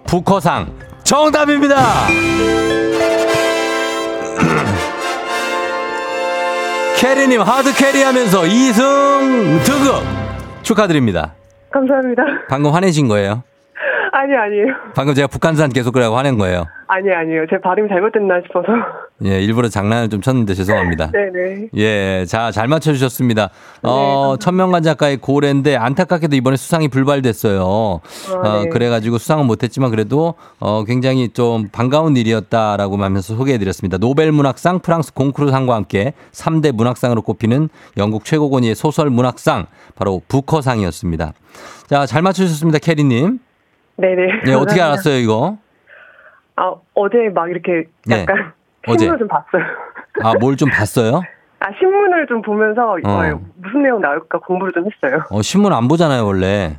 부커상 정답입니다. 캐리님 하드 캐리하면서 2승 득급 축하드립니다. 감사합니다. 방금 화내신 거예요? 아니요, 아니에요. 방금 제가 북한산 계속 그래고 화낸 거예요. 아니요, 아니에요. 제 발음이 잘못됐나 싶어서. 예, 일부러 장난을 좀 쳤는데 죄송합니다. 네네. 예, 자, 잘 맞춰주셨습니다. 어, 천명관 작가의 고래인데 안타깝게도 이번에 수상이 불발됐어요. 어, 네. 그래가지고 수상은 못했지만 그래도 어, 굉장히 좀 반가운 일이었다라고 하면서 소개해드렸습니다. 노벨문학상, 프랑스 공크루상과 함께 3대 문학상으로 꼽히는 영국 최고권위의 소설 문학상, 바로 부커상이었습니다. 자, 잘 맞춰주셨습니다, 캐리님. 네네. 예, 어떻게 감사합니다. 알았어요, 이거? 아, 어제 막 이렇게 네. 약간 어제. 신문을 좀 봤어요. 아, 뭘 좀 봤어요? 아, 신문을 좀 보면서 어. 어, 무슨 내용 나올까 공부를 좀 했어요. 어, 신문 안 보잖아요, 원래.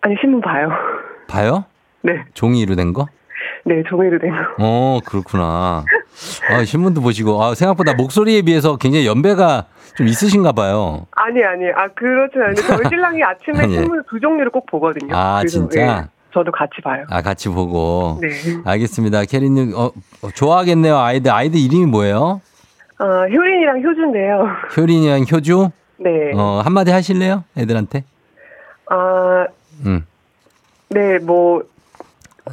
아니, 신문 봐요. 봐요? 네. 종이로 된 거? 네, 종이로 된 거. 어, 그렇구나. 아, 신문도 보시고, 아, 생각보다 목소리에 비해서 굉장히 연배가 좀 있으신가 봐요. 아니, 아니. 아, 그렇진 않은데 저희 신랑이 아침에 아니. 신문을 두 종류를 꼭 보거든요. 아, 그래서, 진짜? 예, 저도 같이 봐요. 아, 같이 보고. 네. 알겠습니다. 캐리님, 어, 어, 좋아하겠네요. 아이들. 아이들 이름이 뭐예요? 어, 효린이랑 효주인데요. 효린이랑 효주? 네. 어, 한마디 하실래요? 애들한테? 아, 응. 네, 뭐,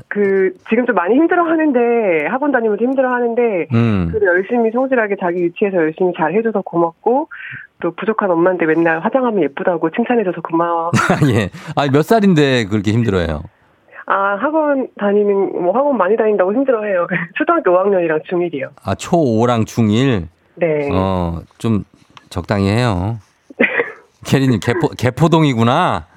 그, 지금 좀 많이 힘들어 하는데, 학원 다니면서 힘들어 하는데, 음. 그래도 열심히 성실하게 자기 위치에서 열심히 잘 해줘서 고맙고, 또 부족한 엄마인데 맨날 화장하면 예쁘다고 칭찬해줘서 고마워. 예. 아, 몇 살인데 그렇게 힘들어해요? 아, 학원 다니는, 뭐 학원 많이 다닌다고 힘들어해요. 초등학교 5학년이랑 중1이요. 아, 초5랑 중1? 네. 어, 좀 적당히 해요. 캐리님, 개포, 개포동이구나.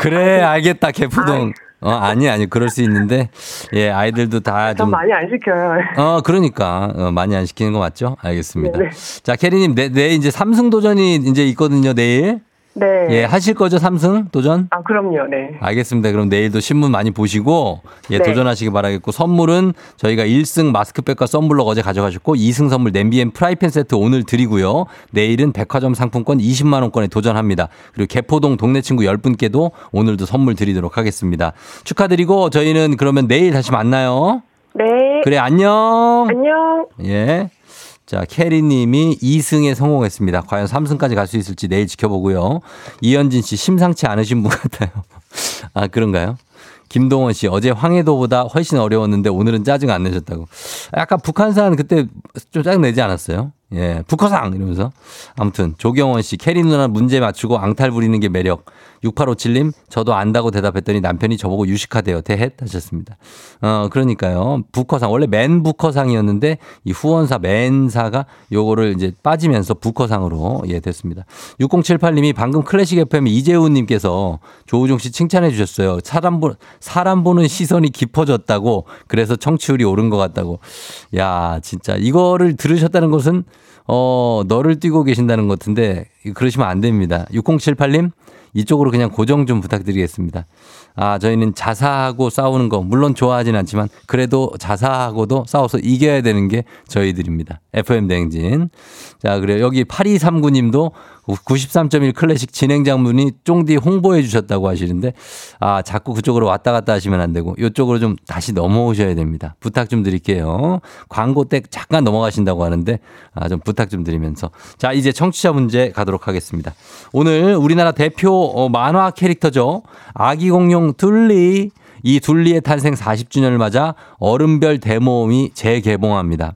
그래, 알겠다, 개포동. 어, 아니, 아니, 그럴 수 있는데, 예, 아이들도 다전 좀. 많이 안 시켜요. 어, 그러니까. 어, 많이 안 시키는 거 맞죠? 알겠습니다. 네, 자, 캐리님, 내, 내일 이제 삼승 도전이 이제 있거든요, 내일. 네. 예, 하실 거죠, 삼승 도전? 아, 그럼요, 네. 알겠습니다. 그럼 내일도 신문 많이 보시고, 예, 네. 도전하시기 바라겠고, 선물은 저희가 1승 마스크팩과 썬블럭 어제 가져가셨고, 2승 선물 냄비 and 프라이팬 세트 오늘 드리고요. 내일은 백화점 상품권 20만 원권에 도전합니다. 그리고 개포동 동네 친구 10분께도 오늘도 선물 드리도록 하겠습니다. 축하드리고, 저희는 그러면 내일 다시 만나요. 네. 그래, 안녕! 안녕. 예. 자, 캐리님이 2승에 성공했습니다. 과연 3승까지 갈 수 있을지 내일 지켜보고요. 이현진 씨 심상치 않으신 분 같아요. 아, 그런가요? 김동원 씨, 어제 황해도보다 훨씬 어려웠는데 오늘은 짜증 안 내셨다고. 약간 북한산 그때 좀 짜증 내지 않았어요? 예, 부커상! 이러면서. 아무튼, 조경원 씨, 캐리 누나 문제 맞추고 앙탈 부리는 게 매력. 6857님, 저도 안다고 대답했더니 남편이 저보고 유식하대요. 대헷 하셨습니다. 어, 그러니까요. 북커상. 원래 맨 북커상이었는데 이 후원사 맨사가 요거를 이제 빠지면서 북커상으로 예, 됐습니다. 6078님이 방금 클래식 FM 이재훈님께서 조우종 씨 칭찬해 주셨어요. 사람, 보, 사람 보는 시선이 깊어졌다고 그래서 청취율이 오른 것 같다고. 야, 진짜 이거를 들으셨다는 것은 어, 너를 뛰고 계신다는 것 같은데 그러시면 안 됩니다. 6078님 이쪽으로 그냥 고정 좀 부탁드리겠습니다. 아, 저희는 자사하고 싸우는 거, 물론 좋아하진 않지만, 그래도 자사하고도 싸워서 이겨야 되는 게 저희들입니다. FM 대행진. 자, 그래요. 여기 8239님도 93.1 클래식 진행장분이 쫑디 홍보해 주셨다고 하시는데, 아, 자꾸 그쪽으로 왔다 갔다 하시면 안 되고, 이쪽으로 좀 다시 넘어오셔야 됩니다. 부탁 좀 드릴게요. 광고 때 잠깐 넘어가신다고 하는데, 아, 좀 부탁 좀 드리면서. 자, 이제 청취자 문제 가도록 하겠습니다. 오늘 우리나라 대표 어, 만화 캐릭터죠. 아기 공룡 둘리. 이 둘리의 탄생 40주년을 맞아 얼음별 대모험이 재개봉합니다.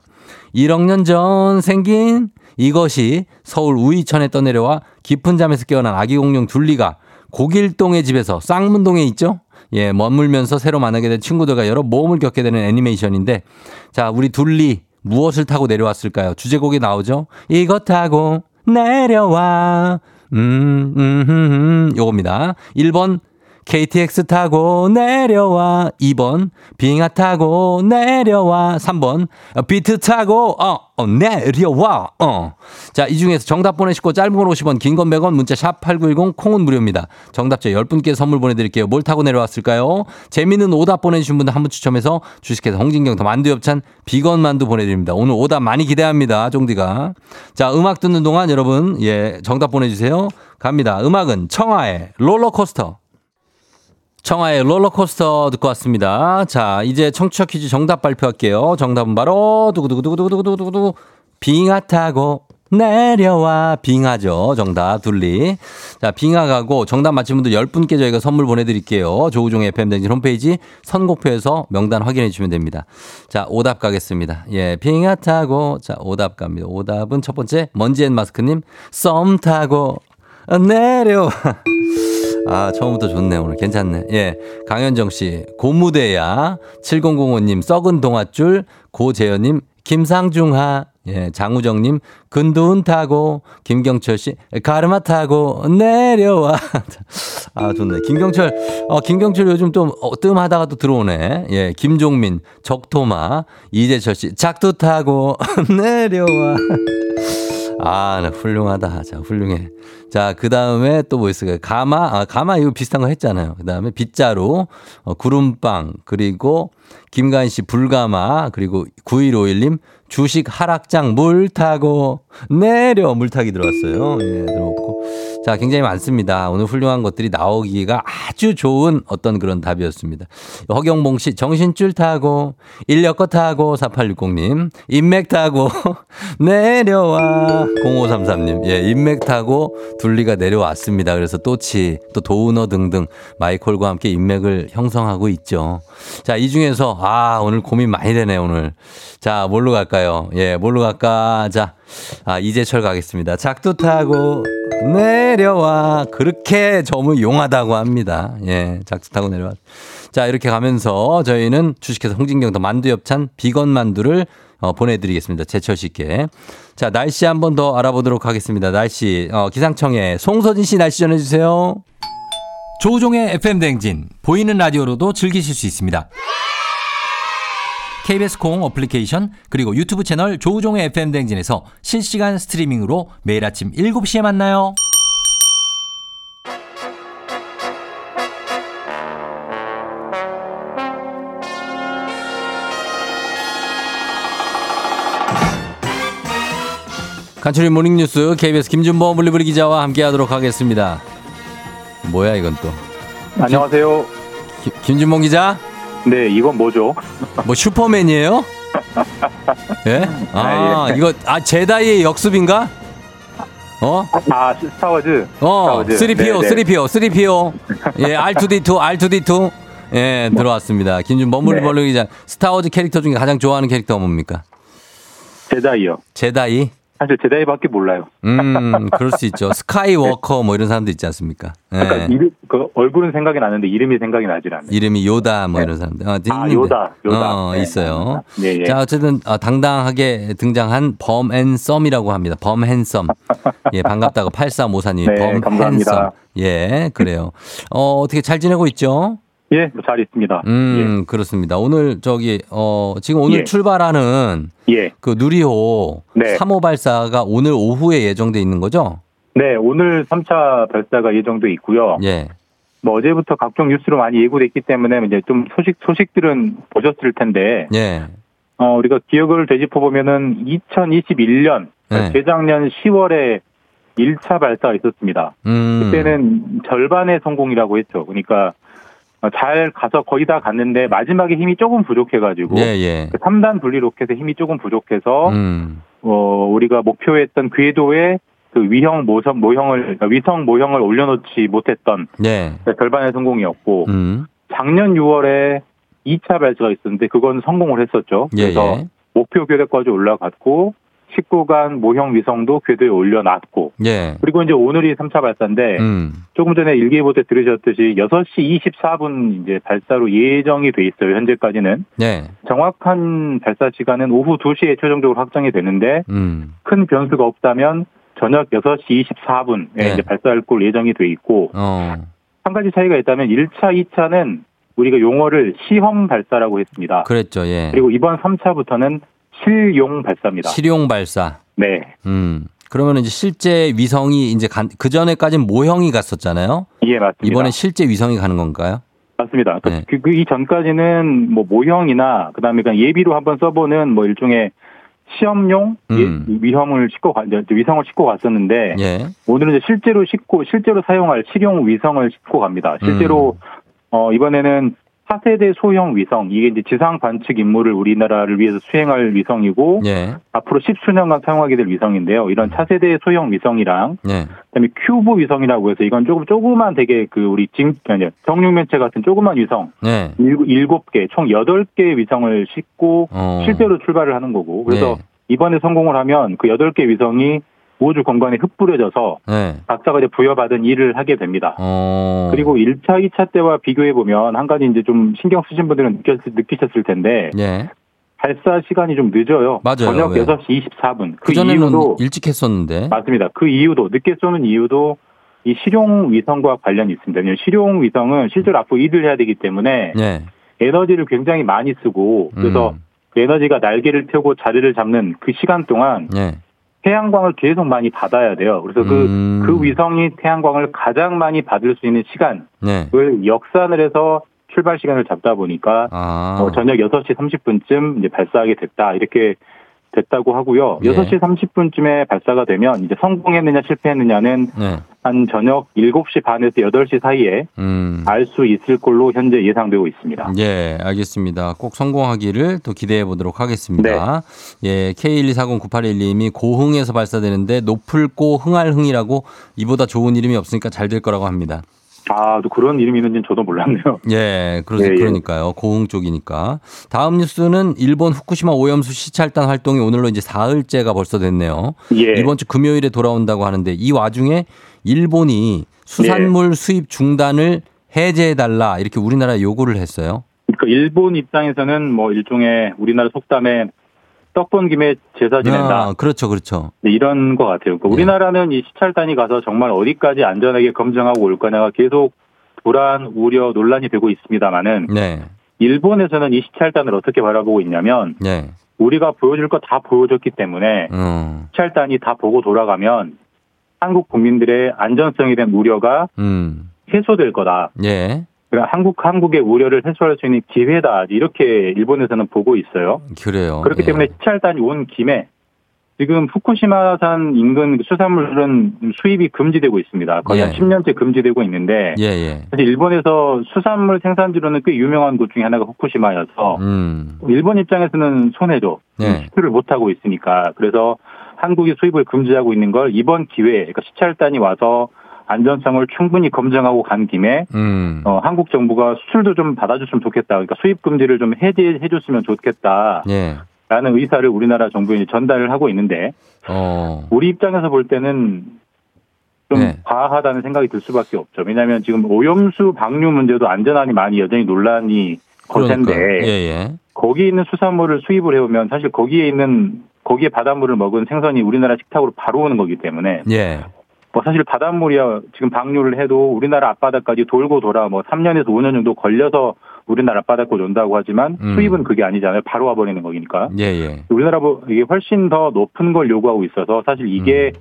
1억 년 전 생긴 이것이 서울 우이천에 떠내려와 깊은 잠에서 깨어난 아기 공룡 둘리가 고길동의 집에서 쌍문동에 있죠? 예, 머물면서 새로 만나게 된 친구들과 여러 모험을 겪게 되는 애니메이션인데 자, 우리 둘리 무엇을 타고 내려왔을까요? 주제곡이 나오죠? 이것 타고 내려와. 음, 음, 음, 음, 요겁니다. 1번 KTX 타고 내려와. 2번 빙하 타고 내려와. 3번 비트 타고 어, 어 내려와. 어. 자, 이 중에서 정답 보내시고 짧은 건 50원, 긴 건 100원, 문자 샵 8910 콩은 무료입니다. 정답자 10분께 선물 보내 드릴게요. 뭘 타고 내려왔을까요? 재미있는 오답 보내 주신 분들 한 분 추첨해서 주식회사 홍진경 더 만두 엽찬 비건 만두 보내 드립니다. 오늘 오답 많이 기대합니다. 종디가. 자, 음악 듣는 동안 여러분 예, 정답 보내 주세요. 갑니다. 음악은 청하의 롤러코스터. 청하의 롤러코스터 듣고 왔습니다. 자, 이제 청취자 퀴즈 정답 발표할게요. 정답은 바로 두구두구두구두구두구두구 빙하 타고 내려와 빙하죠. 정답 둘리. 자, 빙하 가고 정답 맞힌 분들 10분께 저희가 선물 보내드릴게요. 조우종의 FM댕진 홈페이지 선곡표에서 명단 확인해 주시면 됩니다. 자, 오답 가겠습니다. 예, 빙하 타고 자, 오답 갑니다. 오답은 첫 번째 먼지앤 마스크님 썸 타고 내려와. 아, 처음부터 좋네, 오늘. 괜찮네. 예. 강현정 씨, 고무대야. 7005님, 썩은 동아줄. 고재현님, 김상중하. 예, 장우정님, 근두운 타고. 김경철 씨, 가르마 타고 내려와. 아, 좋네. 김경철, 어, 김경철 요즘 좀 어, 뜸 하다가 또 들어오네. 예, 김종민, 적토마. 이재철 씨, 작두 타고 내려와. 아, 나 훌륭하다. 자, 훌륭해. 자, 그 다음에 또 뭐 있을까요? 가마, 아, 가마 이거 비슷한 거 했잖아요. 그 다음에 빗자루, 어, 구름빵, 그리고 김가인 씨 불가마, 그리고 9151님 주식 하락장 물 타고 내려 물 타기 들어왔어요. 예, 들어왔고. 자, 굉장히 많습니다. 오늘 훌륭한 것들이 나오기가 아주 좋은 어떤 그런 답이었습니다. 허경봉 씨 정신줄 타고 인력거 타고 4860님 인맥 타고 내려와 0533님 예, 인맥 타고 둘리가 내려왔습니다. 그래서 또치 또 도우너 등등 마이콜과 함께 인맥을 형성하고 있죠. 자, 이 중에서 아, 오늘 고민 많이 되네, 오늘. 자, 뭘로 갈까 요? 예, 뭘로 갈까? 자, 아, 이재철 가겠습니다. 작두 타고 내려와. 그렇게 점을 용하다고 합니다. 예, 작두 타고 내려와. 자, 이렇게 가면서 저희는 주식회사 홍진경 더 만두 엽찬 비건 만두를 어, 보내드리겠습니다. 제철 씨께. 자, 날씨 한 번 더 알아보도록 하겠습니다. 날씨, 어, 기상청에 송서진 씨 날씨 전해주세요. 조우종의 FM 댕진 보이는 라디오로도 즐기실 수 있습니다. KBS 콩 어플리케이션 그리고 유튜브 채널 조우종의 FM 댕진에서 실시간 스트리밍으로 매일 아침 7시에 만나요. 간추린 모닝뉴스 KBS 김준범 물리브리 기자와 함께하도록 하겠습니다. 뭐야 이건 또 안녕하세요. 김, 김준범 기자? 네, 이건 뭐죠? 뭐 슈퍼맨이에요? 예? 아, 아, 예. 이거 아 제다이의 역습인가? 어? 아, 스타워즈. 어, 스타워즈. 3PO, 네, 네. 3PO, 3PO. 예, R2D2, R2D2. 예, 들어왔습니다. 김준 머무리 네. 기자. 스타워즈 캐릭터 중에 가장 좋아하는 캐릭터가 뭡니까? 제다이요. 제다이? 사실 제다이밖에 몰라요. 음, 그럴 수 있죠. 스카이워커 뭐 이런 사람도 있지 않습니까? 예. 그러니까 이름, 그 얼굴은 생각이 나는데 이름이 생각이 나질 않아요. 이름이 요다 뭐 이런 사람들. 어, 아, 있는데. 요다, 요다. 어, 네. 있어요. 네, 예. 자, 어쨌든 어, 당당하게 등장한 범앤썸이라고 합니다. 범핸섬. 예, 반갑다고 8354님. 네. 감사합니다. 예, 그래요. 어, 어떻게 잘 지내고 있죠? 예, 뭐잘 있습니다. 음, 그렇습니다. 오늘 저기 어, 지금 오늘 예. 출발하는 예. 그 누리호 네. 3호 발사가 오늘 오후에 예정돼 있는 거죠? 네, 오늘 3차 발사가 예정돼 있고요. 예. 뭐 어제부터 각종 뉴스로 많이 예고됐기 때문에 이제 좀 소식 소식들은 보셨을 텐데 예. 어 우리가 기억을 되짚어 보면은 2021년 네. 재작년 10월에 1차 발사가 있었습니다. 음. 그때는 절반의 성공이라고 했죠. 그러니까 어, 잘 가서 거의 다 갔는데 마지막에 힘이 조금 부족해가지고 예, 예. 3단 분리 로켓의 힘이 조금 부족해서 음. 어, 우리가 목표했던 궤도에 그 위형 모성 모형을 그러니까 위성 모형을 올려놓지 못했던 예. 절반의 성공이었고 음. 작년 6월에 2차 발사가 있었는데 그건 성공을 했었죠. 예, 그래서 예. 목표 궤도까지 올라갔고 19간 모형 위성도 궤도에 올려놨고 예. 그리고 이제 오늘이 3차 발사인데 음. 조금 전에 일기예보 때 들으셨듯이 6시 24분 이제 발사로 예정이 돼 있어요. 현재까지는 예. 정확한 발사 시간은 오후 2시에 최종적으로 확정이 되는데 음. 큰 변수가 없다면 저녁 6시 24분에 네. 이제 발사할 걸로 예정이 돼 있고 어. 한 가지 차이가 있다면 1차, 2차는 우리가 용어를 시험 발사라고 했습니다. 그랬죠. 예. 그리고 이번 3차부터는 실용 발사입니다. 실용 발사. 네. 음. 그러면 이제 실제 위성이 이제 그 전에까지는 모형이 갔었잖아요. 예, 맞습니다. 이번에 실제 위성이 가는 건가요? 맞습니다. 그, 네. 그, 그 이 전까지는 뭐 모형이나 그다음에 그냥 예비로 한번 써보는 뭐 일종의 시험용 음. 예, 위험을 싣고 가, 위성을 싣고 갔었는데 예. 오늘은 이제 실제로 싣고 실제로 사용할 실용 위성을 싣고 갑니다. 실제로 음. 어 이번에는 4세대 소형 위성 이게 이제 지상 관측 임무를 우리나라를 위해서 수행할 위성이고 예. 앞으로 십수년간 사용하게 될 위성인데요. 이런 차세대 소형 위성이랑 예. 그다음에 큐브 위성이라고 해서 이건 조금 조그만 되게 그 우리 징 아니 정육면체 같은 조그만 위성 예. 일곱- 개, 총 여덟 개의 위성을 싣고 어. 실제로 출발을 하는 거고. 그래서 네. 이번에 성공을 하면 그 여덟 개 위성이 우주 공간에 흩뿌려져서 예. 각자가 이제 부여받은 일을 하게 됩니다. 어. 그리고 1차, 2차 때와 비교해 보면 한 가지 이제 좀 신경 쓰신 분들은 느꼈, 느끼셨을 텐데 예. 발사 시간이 좀 늦어요. 맞아요. 저녁 왜? 6시 24분. 그 이유도 일찍 했었는데. 맞습니다. 그 이유도 늦게 쏘는 이유도 이 실용 위성과 관련이 있습니다. 왜냐하면 실용 위성은 실제로 앞으로 일을 해야 되기 때문에 예. 에너지를 굉장히 많이 쓰고 그래서 음. 그 에너지가 날개를 펴고 자리를 잡는 그 시간 동안 예. 태양광을 계속 많이 받아야 돼요. 그래서 그, 음. 그 위성이 태양광을 가장 많이 받을 수 있는 시간을 예. 역산을 해서 출발 시간을 잡다 보니까 아. 어, 저녁 6시 30분쯤 이제 발사하게 됐다. 이렇게 됐다고 하고요. 예. 6시 30분쯤에 발사가 되면 이제 성공했느냐 실패했느냐는 네. 한 저녁 7시 반에서 8시 사이에 음. 알수 있을 걸로 현재 예상되고 있습니다. 예, 알겠습니다. 꼭 성공하기를 또 기대해 보도록 하겠습니다. 네. 예, K1240981님이 고흥에서 발사되는데 높을 고 흥할흥이라고 이보다 좋은 이름이 없으니까 잘 될 거라고 합니다. 아, 또 그런 이름이 있는지는 저도 몰랐네요. 예, 그러, 예, 예. 그러니까요. 고흥 쪽이니까. 다음 뉴스는 일본 후쿠시마 오염수 시찰단 활동이 오늘로 이제 사흘째가 벌써 됐네요. 예. 이번 주 금요일에 돌아온다고 하는데 이 와중에 일본이 수산물 예. 수입 중단을 해제해달라 이렇게 우리나라에 요구를 했어요. 그러니까 일본 입장에서는 뭐 일종의 우리나라 속담에 떡본 김에 제사 지낸다. 아, 그렇죠, 그렇죠. 네, 이런 것 같아요. 그러니까 네. 우리나라는 이 시찰단이 가서 정말 어디까지 안전하게 검증하고 올 거냐가 계속 불안, 우려, 논란이 되고 있습니다만은 네, 일본에서는 이 시찰단을 어떻게 바라보고 있냐면 네. 우리가 보여줄 거 다 보여줬기 때문에 어, 시찰단이 다 보고 돌아가면 한국 국민들의 안전성에 대한 우려가 음, 해소될 거다. 예, 그러니까 한국 한국의 우려를 해소할 수 있는 기회다. 이렇게 일본에서는 보고 있어요. 그래요. 그렇기 예. 때문에 시찰단이 온 김에 지금 후쿠시마산 인근 수산물은 수입이 금지되고 있습니다. 거의 한 예. 10년째 금지되고 있는데 예, 예. 사실 일본에서 수산물 생산지로는 꽤 유명한 곳 중에 하나가 후쿠시마여서 음, 일본 입장에서는 손해죠. 네. 수출을 못 하고 있으니까 그래서 한국이 수입을 금지하고 있는 걸 이번 기회에 그러니까 시찰단이 와서 안전성을 충분히 검증하고 간 김에 음. 어, 한국 정부가 수출도 좀 받아줬으면 좋겠다. 그러니까 수입 금지를 좀 해제해 줬으면 좋겠다. 예. 라는 의사를 우리나라 정부에 전달을 하고 있는데 어. 우리 입장에서 볼 때는 좀 네. 과하다는 생각이 들 수밖에 없죠. 왜냐하면 지금 오염수 방류 문제도 안전하니 많이 여전히 논란이 거센데. 예, 예. 거기 있는 수산물을 수입을 해오면 사실 거기에 있는 거기에 바닷물을 먹은 생선이 우리나라 식탁으로 바로 오는 거기 때문에 예. 뭐 사실 바닷물이야 지금 방류를 해도 우리나라 앞바다까지 돌고 돌아 뭐 3년에서 5년 정도 걸려서 우리나라 앞바다까지 온다고 하지만 음. 수입은 그게 아니잖아요. 바로 와버리는 거니까. 예, 예. 우리나라보다 이게 훨씬 더 높은 걸 요구하고 있어서 사실 이게 음.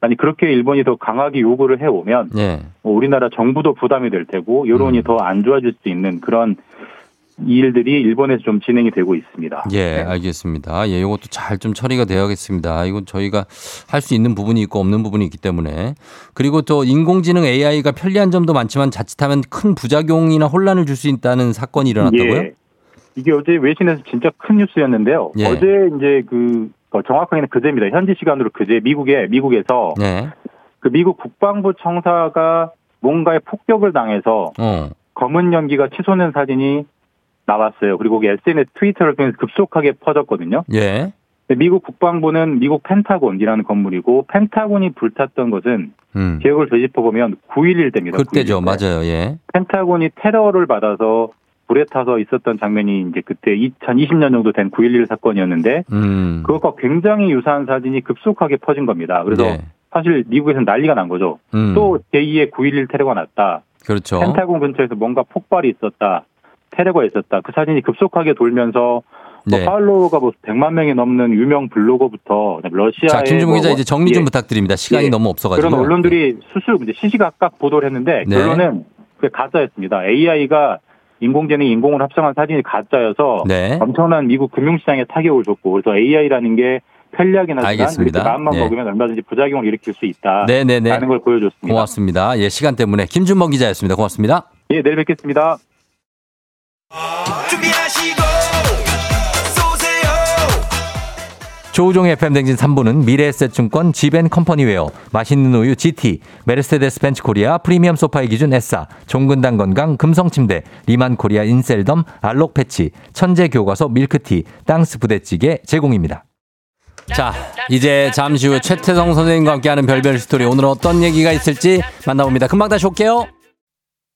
아니 그렇게 일본이 더 강하게 요구를 해오면 예. 뭐 우리나라 정부도 부담이 될 테고 여론이 음. 더안 좋아질 수 있는 그런 일들이 일본에서 좀 진행이 되고 있습니다. 예, 알겠습니다. 예, 이것도 잘 좀 처리가 되어야겠습니다. 이건 저희가 할 수 있는 부분이 있고 없는 부분이 있기 때문에. 그리고 또 인공지능 AI가 편리한 점도 많지만 자칫하면 큰 부작용이나 혼란을 줄 수 있다는 사건이 일어났다고요? 예. 이게 어제 외신에서 진짜 큰 뉴스였는데요. 예. 어제 이제 그 어, 정확하게는 그제입니다. 현지 시간으로 그제 미국에 미국에서 네. 그 미국 국방부 청사가 뭔가에 폭격을 당해서 어. 검은 연기가 치솟는 사진이 나왔어요. 그리고 SNS 트위터를 통해서 급속하게 퍼졌거든요. 예. 미국 국방부는 미국 펜타곤이라는 건물이고 펜타곤이 불탔던 것은 음. 기억을 되짚어 보면 9.11 때입니다. 그때죠. 9.11 때. 맞아요. 예. 펜타곤이 테러를 받아서 불에 타서 있었던 장면이 이제 그때 2020년 정도 된 9.11 사건이었는데 음. 그것과 굉장히 유사한 사진이 급속하게 퍼진 겁니다. 그래서 예. 사실 미국에서는 난리가 난 거죠. 음. 또 제2의 9.11 테러가 났다. 그렇죠. 펜타곤 근처에서 뭔가 폭발이 있었다. 테러가 있었다. 그 사진이 급속하게 돌면서 뭐 네. 팔로워가 뭐 100만 명이 넘는 유명 블로거부터 러시아의 자, 기자 뭐 이제 정리 좀 예, 부탁드립니다. 시간이 예. 너무 없어가지고. 그런 언론들이 수술 이제 시시각각 보도를 했는데 네. 결론은 그게 가짜였습니다. AI가 인공지능 인공을 합성한 사진이 가짜여서 네. 엄청난 미국 금융시장에 타격을 줬고 그래서 AI라는 게 편리하긴 하지만 마음만 예. 먹으면 얼마든지 부작용을 일으킬 수 있다. 네네네. 라는 걸 보여줬습니다. 고맙습니다. 예, 시간 때문에 김준범 기자였습니다. 고맙습니다. 예, 내일 뵙겠습니다. 조우종의 FM 댕진 3부는 미래에셋증권 지벤컴퍼니웨어, 맛있는 우유 GT, 메르세데스 벤츠 코리아 프리미엄 소파의 기준 S사, 종근당 건강 금성침대, 리만 코리아 인셀덤 알록 패치, 천재 교과서 밀크티, 땅스 부대찌개 제공입니다. 자, 이제 잠시 후 최태성 선생님과 함께하는 별별 히스토리 오늘 어떤 얘기가 있을지 만나봅니다. 금방 다시 올게요.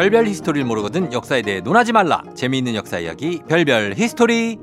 별별 히스토리를 모르거든 역사에 대해 논하지 말라. 재미있는 역사 이야기 별별 히스토리.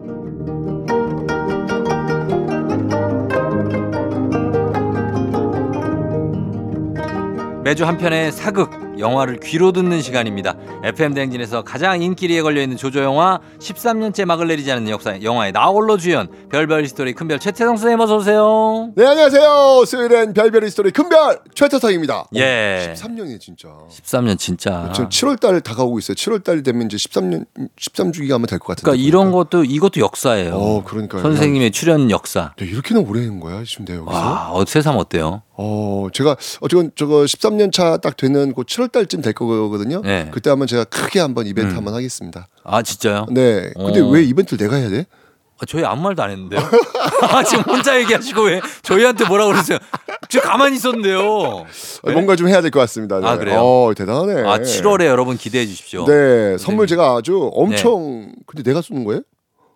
매주 한 편의 사극 영화를 귀로 듣는 시간입니다. FM 대행진에서 가장 인기리에 걸려 있는 조조 영화 13년째 막을 내리지 않는 역사 영화의 나홀로 주연 별별 히스토리 큰별 최태성 선생님 어서 오세요. 네 안녕하세요. 수요일엔 별별 히스토리 큰별 최태성입니다. 예. 13년이 진짜. 13년 진짜. 지금 7월 달 다가오고 있어요. 7월 달 되면 이제 13년 13주기가 하면 될것 같은데. 그러니까 이런 것도 이것도 역사예요. 어 그러니까 선생님의 출연 역사. 네, 이렇게나 오래 한 거야 지금 내가 여기서. 와, 어, 세상 어때요? 어 제가 어쨌건 저거 13년 차 딱 되는 그 7월 달쯤 될 거거든요. 네. 그때 한번 제가 크게 한번 이벤트 음. 한번 하겠습니다. 아 진짜요? 네. 근데 어. 왜 이벤트를 내가 해야 돼? 아, 저희 아무 말도 안 했는데요. 아, 지금 혼자 얘기하시고 왜 저희한테 뭐라 그러세요? 저 가만히 있었는데요. 어, 뭔가 좀 해야 될 것 같습니다. 네. 아, 그래요? 어 대단하네. 아 7월에 여러분 기대해 주십시오. 네 선물 제가 아주 엄청 근데 내가 쏘는 거예요?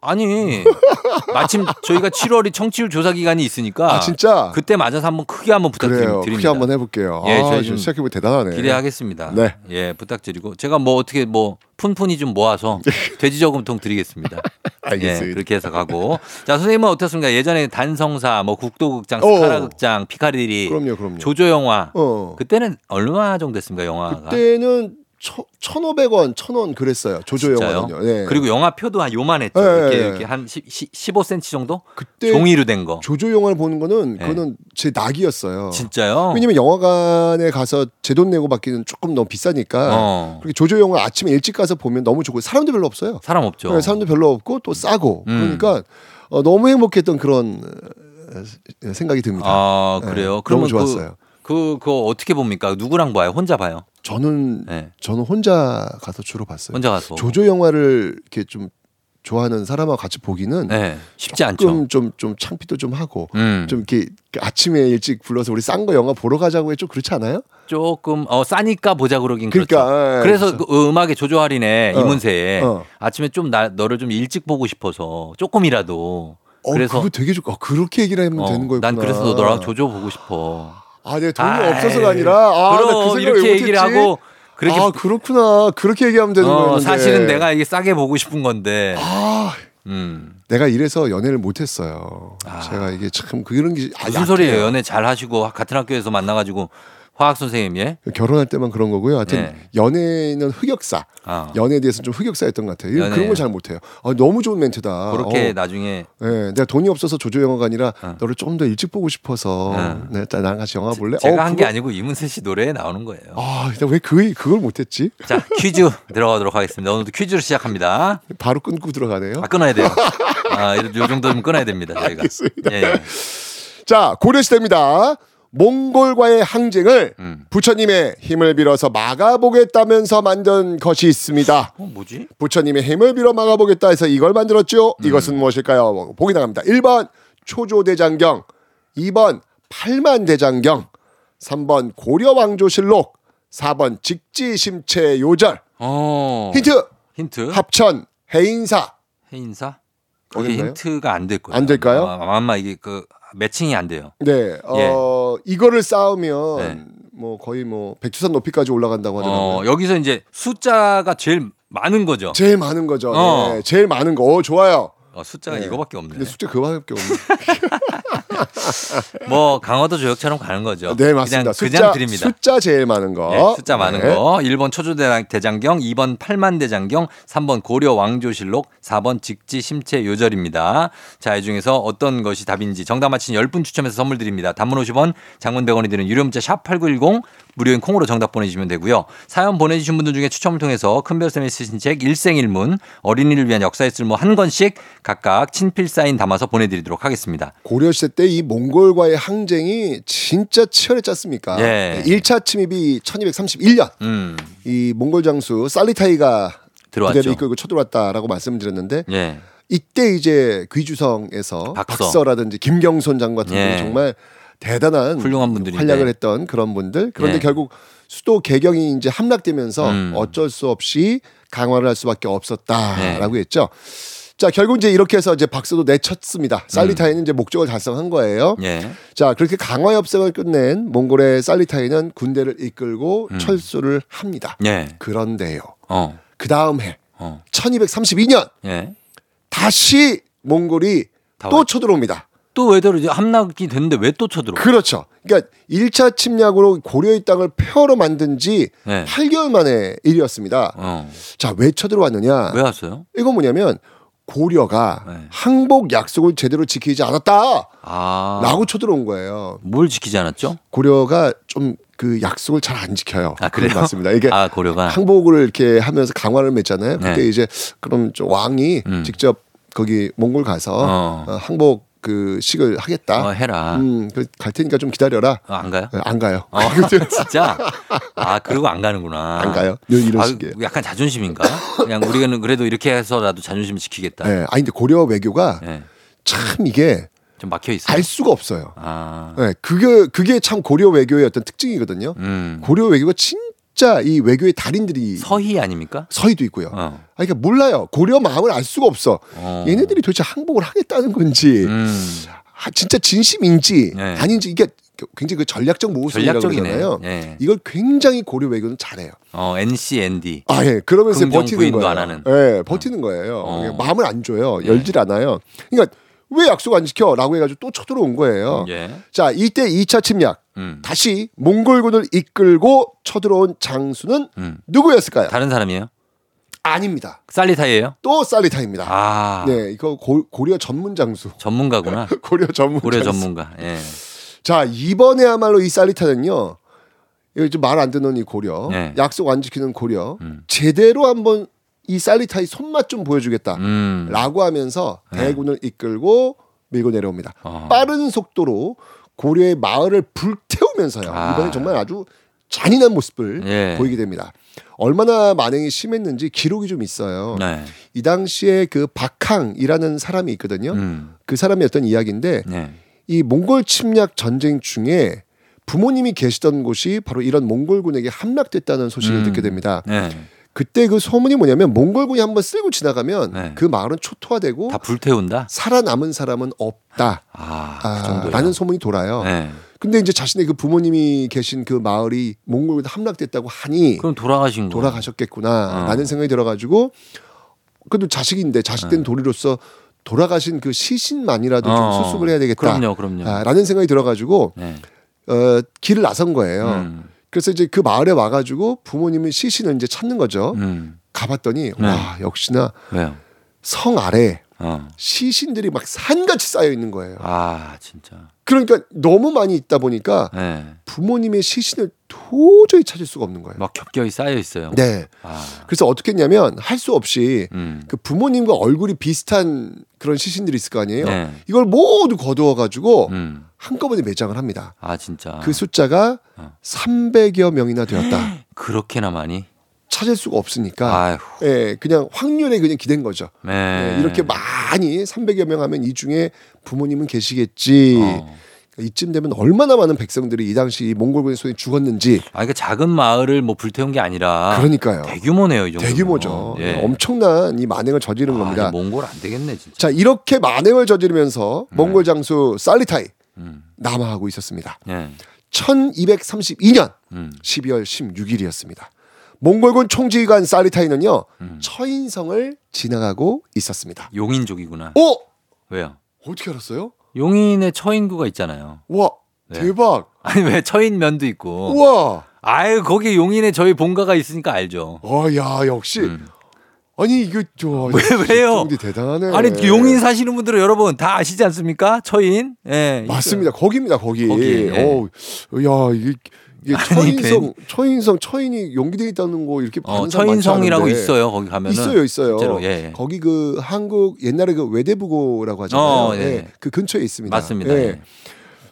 아니 마침 저희가 7월이 청취율 조사 기간이 있으니까 아 진짜? 그때 맞아서 한번 크게 한번 그래요. 부탁드립니다. 크게 한번 해볼게요. 예, 아, 저희 좀좀 시작해보면 대단하네. 기대하겠습니다. 네. 예, 부탁드리고 제가 뭐 어떻게 뭐 푼푼이 좀 모아서 돼지 저금통 드리겠습니다. 알겠습니다. 예, 그렇게 해서 가고. 자, 선생님은 어떻습니까? 예전에 단성사, 뭐 국도극장, 어. 스카라극장, 피카리리, 그럼요, 그럼요. 조조 영화. 어. 그때는 얼마 정도 됐습니까, 영화가? 그때는 천, 1,500원, 1,000원 그랬어요. 조조? 영화는요. 네. 그리고 영화표도 한 요만했죠. 네, 이렇게, 네. 이렇게 한 10, 15cm 정도? 그때 종이로 된 거. 조조 영화를 보는 거는 네. 그거는 제 낙이었어요. 진짜요? 왜냐면 영화관에 가서 제 돈 내고 받기는 조금 너무 비싸니까. 어. 그리고 조조 영화 아침에 일찍 가서 보면 너무 좋고 사람도 별로 없어요. 사람 없죠. 네, 사람도 별로 없고 또 싸고 음. 그러니까 어, 너무 행복했던 그런 어, 생각이 듭니다. 아, 네, 그래요? 너무 그러면 좋았어요. 그, 그, 그거 어떻게 봅니까? 누구랑 봐요? 혼자 봐요? 저는 네. 저는 혼자 가서 주로 봤어요. 혼자 가서. 조조 영화를 이렇게 좀 좋아하는 사람하고 같이 보기는 네. 쉽지 않죠. 조금 좀, 좀 창피도 좀 하고 음. 좀 이렇게 아침에 일찍 불러서 우리 싼 거 영화 보러 가자고 해좀 그렇지 않아요? 조금 어 싸니까 보자 그러긴 그러니까, 그렇죠. 예, 그래서 그래서. 그 음악의 조조 할인에 어, 이문세에 어. 아침에 좀 나, 너를 좀 일찍 보고 싶어서 조금이라도 어, 그래서 그거 되게 좋고 어, 그렇게 얘기를 하면 어, 되는 거였구나. 난 그래서 너랑 조조 보고 싶어. 아, 내가 돈이 아이, 없어서가 아니라 아, 그럼 나그 생각을 이렇게 왜 얘기를? 하고 그렇게 아 그렇구나 그렇게 얘기하면 되는 어, 거였는데 사실은 내가 이게 싸게 보고 싶은 건데. 아 음. 내가 이래서 연애를 못했어요. 아. 제가 이게 참 그런 게 아, 무슨 약해요. 소리예요? 연애 잘 하시고 같은 학교에서 만나가지고 화학 선생님 예? 결혼할 때만 그런 거고요. 하여튼 네. 연애는 흑역사. 아. 연애에 대해서는 좀 흑역사였던 것 같아요. 연애. 그런 걸 잘 못해요. 아, 너무 좋은 멘트다. 그렇게 어. 나중에 네, 내가 돈이 없어서 조조 영화가 아니라 어. 너를 조금 더 일찍 보고 싶어서 어. 네, 나- 나랑 같이 영화 볼래? 제가 어, 한게 그거- 아니고 이문세 씨 노래에 나오는 거예요. 아, 왜 그, 그걸 못했지? 자 퀴즈 들어가도록 하겠습니다. 오늘도 퀴즈로 시작합니다. 바로 끊고 들어가네요. 아 끊어야 돼요. 아, 요 정도면 끊어야 됩니다. 저희가. 알겠습니다. 예, 예. 자, 고려시대입니다. 몽골과의 항쟁을 음. 부처님의 힘을 빌어서 막아보겠다면서 만든 것이 있습니다. 어 뭐지? 부처님의 힘을 빌어 막아보겠다 해서 이걸 만들었죠. 이것은 무엇일까요? 보기 나갑니다. 1번 초조대장경, 2번 팔만대장경, 3번 고려왕조실록, 4번 직지심체 요절. 어. 힌트 힌트. 합천 해인사. 해인사? 어딘가요? 힌트가 안 될 거예요. 안 될까요? 아, 아마 이게 그 매칭이 안 돼요. 네, 어 이거를 쌓으면 예. 네. 뭐 거의 뭐 백두산 높이까지 올라간다고 하더라고요. 어, 여기서 이제 숫자가 제일 많은 거죠. 제일 많은 거죠. 어. 네, 제일 많은 거. 어, 좋아요. 어, 숫자가 네. 이거밖에 없네. 근데 숫자 그거밖에 없네. 뭐 강화도 조역처럼 가는 거죠. 네, 맞습니다. 그냥, 숫자 그냥 드립니다. 숫자 제일 많은 거. 네, 숫자 많은 네. 거. 1번 초조대장경, 2번 팔만대장경, 3번 고려 왕조실록, 4번 직지 심체 요절입니다. 자, 이 중에서 어떤 것이 답인지 정답 맞힌 10분 추첨해서 선물 드립니다. 단문 50원, 장문 100원이 드는 유료 문자 샵8910 무료인 콩으로 정답 보내주시면 되고요. 사연 보내주신 분들 중에 추첨을 통해서 큰별쌤이 쓰신 책 일생일문 어린이를 위한 역사의 쓸모 한 권씩 각각 친필 사인 담아서 보내드리도록 하겠습니다. 고려시대 때 이 몽골과의 항쟁이 진짜 치열했지 않습니까? 예. 1차 침입이 1231년. 음, 이 몽골 장수 살리타이가 들어왔죠. 부대를 이끌고 쳐들어왔다라고 말씀드렸는데 예. 이때 이제 귀주성에서 박서. 박서. 라든지 김경손 장관 같은 예. 분이 정말 대단한 훌륭한 분들인데. 활약을 했던 그런 분들 그런데 예. 결국 수도 개경이 이제 함락되면서 음. 어쩔 수 없이 강화를 할 수밖에 없었다라고 네. 했죠. 자 결국 이제 이렇게 해서 이제 박서도 내쳤습니다. 살리타이는 이제 목적을 달성한 거예요. 음. 예. 자 그렇게 강화 협상을 끝낸 몽골의 살리타이는 군대를 이끌고 음. 철수를 합니다. 예. 그런데요. 어. 그 다음 해 어. 1232년 예. 다시 몽골이 다또 왔죠. 쳐들어옵니다. 또 왜대로 이제 함락이 됐는데 왜 또 쳐들어? 그렇죠. 그러니까 1차 침략으로 고려의 땅을 폐허로 만든 지 네. 8개월 만의 일이었습니다. 어. 자, 왜 쳐들어왔느냐? 왜 왔어요? 이건 뭐냐면 고려가 네. 항복 약속을 제대로 지키지 않았다. 아. 라고 쳐들어온 거예요. 뭘 지키지 않았죠? 고려가 좀 그 약속을 잘 안 지켜요. 아, 그래요? 맞습니다. 이게 아, 고려가. 항복을 이렇게 하면서 강화를 맺잖아요. 그때 네. 이제 그럼 좀 왕이 음. 직접 거기 몽골 가서 어. 어, 항복 그 식을 하겠다. 어, 해라. 음, 그갈 테니까 좀 기다려라. 어, 안 가요? 네, 안 가요. 어, 진짜? 아, 그리고 안 가는구나. 안 가요. 이런, 이런 아, 식이에요. 약간 자존심인가? 그냥 우리는 그래도 이렇게 해서라도 자존심을 지키겠다. 네, 아니 근데 고려 외교가 네. 참 이게 좀 막혀 있어요. 알 수가 없어요. 아. 네, 그게 그게 참 고려 외교의 어떤 특징이거든요. 음. 고려 외교가 진 짜 이 외교의 달인들이 서희 아닙니까? 서희도 있고요. 어. 아, 그러니까 몰라요. 고려 마음을 알 수가 없어. 어. 얘네들이 도대체 항복을 하겠다는 건지, 음. 아, 진짜 진심인지 네. 아닌지 이게 굉장히 그 전략적 전략적이네. 그러잖아요. 예. 이걸 굉장히 고려 외교는 잘해요. 어, NCND. 아, 예. 그러면서 버티는 거예요. 안 하는. 예, 버티는 거예요. 어. 마음을 안 줘요. 예. 열질 않아요. 그러니까 왜 약속 안 지켜? 라고 해가지고 또 쳐들어온 거예요. 예. 자, 이때 2차 침략. 음. 다시 몽골군을 이끌고 쳐들어온 장수는 음. 누구였을까요? 다른 사람이에요? 아닙니다. 살리타이예요? 또 살리타입니다. 아. 네, 이거 고, 고려 전문 장수. 전문가구나. 고려 전문 고려 장수. 전문가. 예. 자, 이번에야말로 이 살리타는요. 이거 좀말안 듣는 이 고려. 네. 약속 안 지키는 고려. 음. 제대로 한번 이 살리타의 손맛 좀 보여주겠다. 음. 라고 하면서 네. 대군을 이끌고 밀고 내려옵니다. 어. 빠른 속도로 고려의 마을을 불태우면서요. 아. 이번에 정말 아주 잔인한 모습을 예. 보이게 됩니다. 얼마나 만행이 심했는지 기록이 좀 있어요. 네. 이 당시에 그 박항이라는 사람이 있거든요. 음. 그 사람이 어떤 이야기인데 네. 이 몽골 침략 전쟁 중에 부모님이 계시던 곳이 바로 이런 몽골군에게 함락됐다는 소식을 음. 듣게 됩니다. 네. 그때 그 소문이 뭐냐면 몽골군이 한번 쓸고 지나가면 네. 그 마을은 초토화되고 다 불태운다? 살아남은 사람은 없다. 아, 그 아, 정도요. 라는 소문이 돌아요. 네. 근데 이제 자신의 그 부모님이 계신 그 마을이 몽골군에 함락됐다고 하니 그럼 돌아가신 거. 돌아가셨겠구나 어. 라는 생각이 들어가지고 그래도 자식인데 자식된 네. 도리로서 돌아가신 그 시신만이라도 어. 좀 수습을 해야 되겠다. 그럼요, 그럼요. 아, 라는 생각이 들어가지고 네. 어, 길을 나선 거예요. 음. 그래서 이제 그 마을에 와가지고 부모님의 시신을 이제 찾는 거죠. 음. 가봤더니 네. 와 역시나 왜요? 성 아래 어. 시신들이 막 산같이 쌓여 있는 거예요. 아, 진짜. 그러니까 너무 많이 있다 보니까 네. 부모님의 시신을 도저히 찾을 수가 없는 거예요. 막 겹겹이 쌓여 있어요. 네. 아. 그래서 어떻게 했냐면 할 수 없이 음. 그 부모님과 얼굴이 비슷한 그런 시신들이 있을 거 아니에요. 네. 이걸 모두 거두어 가지고 음. 한꺼번에 매장을 합니다. 아, 진짜. 그 숫자가 어. 300여 명이나 되었다. 그렇게나 많이? 찾을 수가 없으니까 아휴. 예, 그냥 확률에 그냥 기댄 거죠. 네. 예, 이렇게 많이 300여 명 하면 이 중에 부모님은 계시겠지. 어. 이쯤 되면 얼마나 많은 백성들이 이 당시 이 몽골군의 손에 죽었는지. 아, 그러니까 작은 마을을 뭐 불태운 게 아니라 그러니까요. 대규모네요, 이 정도. 대규모죠. 예. 엄청난 이 만행을 저지른 아, 겁니다. 몽골 안 되겠네, 진짜. 자, 이렇게 만행을 저지르면서 몽골 장수 살리타이 음. 남하하고 있었습니다. 예. 1232년 음. 12월 16일이었습니다. 몽골군 총지휘관 살리타이는요 음. 처인성을 지나가고 있었습니다. 용인족이구나. 어? 왜요? 어떻게 알았어요? 용인에 처인구가 있잖아요. 와 네. 대박! 아니 왜 처인면도 있고. 우와! 아유 거기 용인에 저희 본가가 있으니까 알죠. 어야 역시 음. 아니 이거 저 왜, 왜요? 대단하네. 아니 용인 사시는 분들은 여러분 다 아시지 않습니까? 처인. 예. 맞습니다. 거기입니다. 거기. 거기, 예. 어, 야 이게, 이게 아니, 처인성 처인성 처인이 용기돼 있다는 거 이렇게 어, 않은데. 있어요. 거기 가면은 있어요, 있어요. 실제로, 예. 거기 그 한국 옛날에 그 외대부고라고 하잖아요. 어, 예. 예, 그 근처에 있습니다. 맞습니다. 예. 예.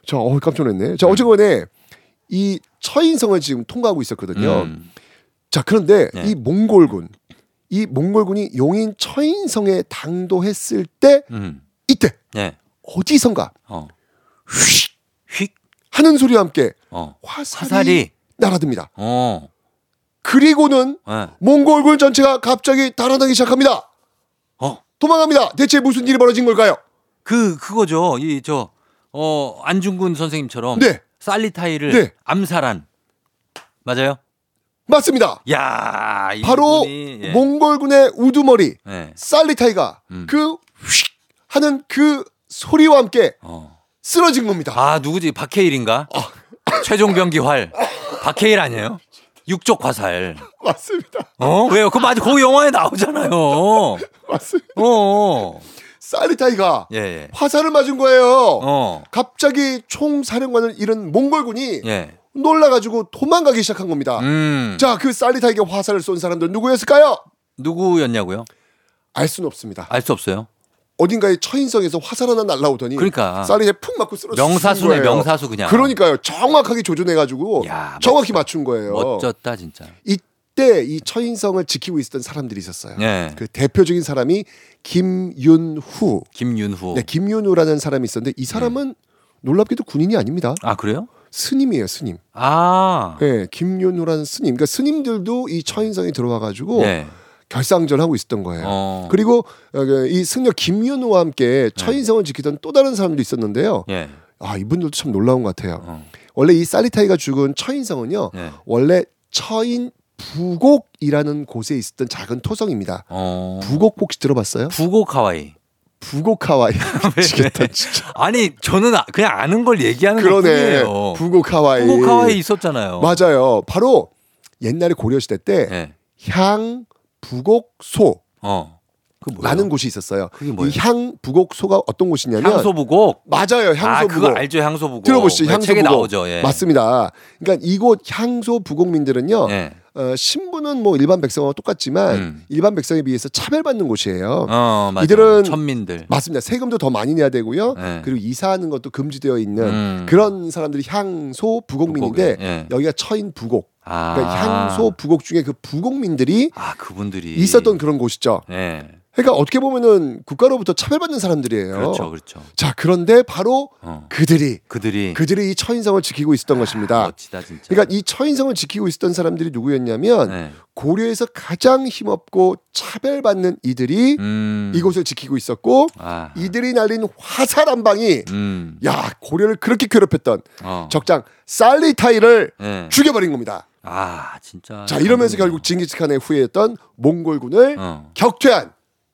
자, 어, 깜짝 놀랐네. 자, 어쨌건에 이 처인성을 지금 통과하고 있었거든요. 음. 자, 그런데 예. 이 몽골군, 이 몽골군이 용인 처인성에 당도했을 때 음. 이때 예. 어디선가 어. 휙 휙. 하는 소리와 함께 어. 화살이, 화살이. 날아듭니다. 어. 그리고는 예. 몽골군 전체가 갑자기 달아나기 시작합니다. 어. 도망갑니다. 대체 무슨 일이 벌어진 걸까요? 그 그거죠. 이 저 어, 안중근 선생님처럼 네. 살리타이를 네. 암살한 맞아요? 맞습니다. 야, 바로 이분이, 예. 몽골군의 우두머리 예. 살리타이가 음. 그 휙 하는 그 소리와 함께 어. 쓰러진 겁니다. 아, 누구지? 박해일인가? 최종 병기 활. 박해일 아니에요? 육족 화살. 맞습니다. 어? 왜요? 그 맞아. 그 영화에 나오잖아요. 맞습니다. 어. 살리타이가 예, 예. 화살을 맞은 거예요. 어. 갑자기 총사령관을 잃은 몽골군이 예. 놀라가지고 도망가기 시작한 겁니다. 음. 자, 그 살리타이에게 화살을 쏜 사람들 누구였을까요? 누구였냐고요? 알 수는 없습니다. 알 수 없어요. 어딘가에 처인성에서 화살 하나 날라오더니 그러니까. 살리타이 푹 맞고 쓰러진 명사수네. 명사수 그냥. 그러니까요. 정확하게 조준해가지고 야, 정확히 맞춘 거예요. 멋졌다, 진짜. 이때 이 처인성을 지키고 있었던 사람들이 있었어요. 예. 그 대표적인 사람이 김윤후. 김윤후. 네, 김윤후라는 사람이 있었는데 이 사람은 놀랍게도 군인이 아닙니다. 아, 그래요? 스님이에요, 스님. 아. 네, 김윤후라는 스님. 그러니까 스님들도 이 처인성에 들어와 가지고 예. 결상전 하고 있었던 거예요. 어. 그리고 어, 이 승려 김윤후와 함께 처인성을 지키던 또 다른 사람도 있었는데요. 예. 아, 이분들도 참 놀라운 것 같아요. 어. 원래 이 살리타이가 죽은 처인성은요. 예. 원래 처인 부곡이라는 곳에 있었던 작은 토성입니다. 어. 부곡 혹시 들어봤어요? 부곡 하와이. 부곡 하와이 미치겠다 진짜. 아니 저는 아- 그냥 아는 걸 얘기하는 그러네. 것뿐이에요. 부곡 하와이. 부곡 하와이 있었잖아요. 맞아요. 바로 옛날에 고려 시대 때 네. 향 부곡소 어. 그 뭐예요? 라는 곳이 있었어요. 이 향 부곡소가 어떤 곳이냐면 향소 부곡. 맞아요. 아 향소 그거 부곡. 알죠 향소 부곡. 들어보시죠. 네, 향소 책에 부곡. 나오죠. 예. 맞습니다. 그러니까 이곳 향소 부곡민들은요. 예. 어, 신분은 뭐 일반 백성과 똑같지만 음. 일반 백성에 비해서 차별받는 곳이에요. 어. 이들은 천민들. 맞습니다. 세금도 더 많이 내야 되고요. 네. 그리고 이사하는 것도 금지되어 있는 음. 그런 사람들이 향소 부곡민인데 부곡에, 예. 여기가 처인 부곡. 아. 그러니까 향소 부곡 중에 그 부곡민들이 아 그분들이 있었던 그런 곳이죠. 예. 그러니까 어떻게 보면은 국가로부터 차별받는 사람들이에요. 그렇죠, 그렇죠. 자, 그런데 바로 어. 그들이 그들이 그들이 이 처인성을 지키고 있었던 것입니다. 멋지다 진짜. 그러니까 이 처인성을 지키고 있었던 사람들이 누구였냐면 네. 고려에서 가장 힘없고 차별받는 이들이 음. 이곳을 지키고 있었고 아. 이들이 날린 화살 한 방이 음. 야 고려를 그렇게 괴롭혔던 어. 적장 살리타이를 예. 죽여버린 겁니다. 아 진짜. 자 이러면서. 결국 징기스칸의 후예였던 몽골군을 어. 격퇴한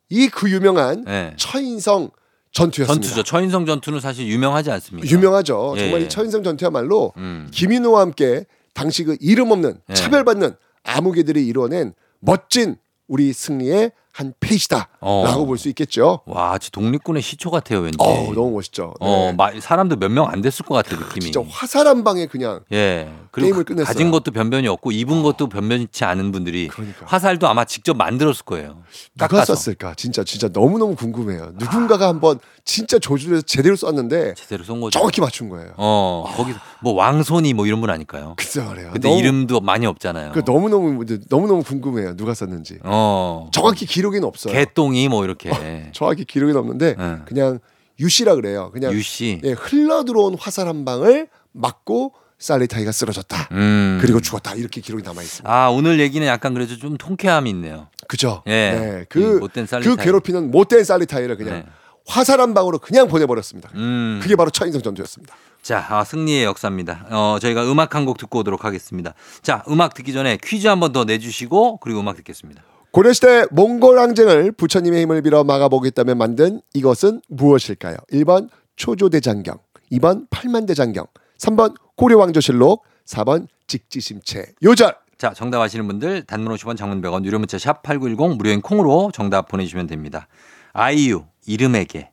이 그 유명한 예. 처인성 전투였습니다. 전투죠. 처인성 전투는 사실 유명하지 않습니까? 유명하죠. 예, 정말 예. 이 처인성 전투야말로 음. 김인호와 함께 당시 그 이름 없는 예. 차별받는 암흑이들이 이뤄낸 멋진 우리 승리의 한 페이지다라고 어. 볼수 있겠죠. 와, 진짜 독립군의 시초 같아요, 왠지. 어, 너무 멋있죠. 네. 어, 마- 사람도 몇 명 안 됐을 것 같아 느낌이. 진짜 화살 한 방에 그냥 예. 그리고 끝냈어요. 가진 것도 변변이 없고 입은 것도 변변치 않은 분들이 그러니까. 화살도 아마 직접 만들었을 거예요. 누가 깎아서. 쐈을까? 진짜 진짜 너무 너무 궁금해요. 누군가가 한번 진짜 조준해서 제대로 쐈는데 제대로 쏜 거죠. 정확히 맞춘 거예요. 어, 거기서 뭐 왕손이 뭐 이런 분 아닐까요? 글쎄 말이에요. 근데 너무- 이름도 많이 없잖아요. 그 너무 너무 너무 너무 궁금해요. 누가 쐈는지. 어. 정확히 기록에는 없어요. 개똥이 뭐 이렇게. 정확히 기록에는 없는데 응. 그냥 유씨라 그래요. 그냥 유씨. 예, 흘러 들어온 화살 한 방을 맞고 살리타이가 쓰러졌다. 음. 그리고 죽었다. 이렇게 기록이 남아 있습니다. 아, 오늘 얘기는 약간 그래도 좀 통쾌함이 있네요. 그죠? 예. 네, 이 그, 못된 그 살리타이. 괴롭히는 못된 살리타이를 그냥 네. 화살 한 방으로 그냥 보내버렸습니다. 음. 그게 바로 처인성 전투였습니다. 자, 아, 승리의 역사입니다. 어, 저희가 음악 한 곡 듣고 오도록 하겠습니다. 자, 음악 듣기 전에 퀴즈 한 번 더 내주시고 그리고 음악 듣겠습니다. 고려시대 몽골 항쟁을 부처님의 힘을 빌어 막아보겠다며 만든 이것은 무엇일까요? 1번 초조대장경, 2번 팔만대장경, 3번 고려왕조실록, 4번 직지심체 요절. 자, 정답 아시는 분들 단문 50원 장문 100원 유료 문자 샵 8910 무료인 콩으로 정답 보내주시면 됩니다. 아이유 이름에게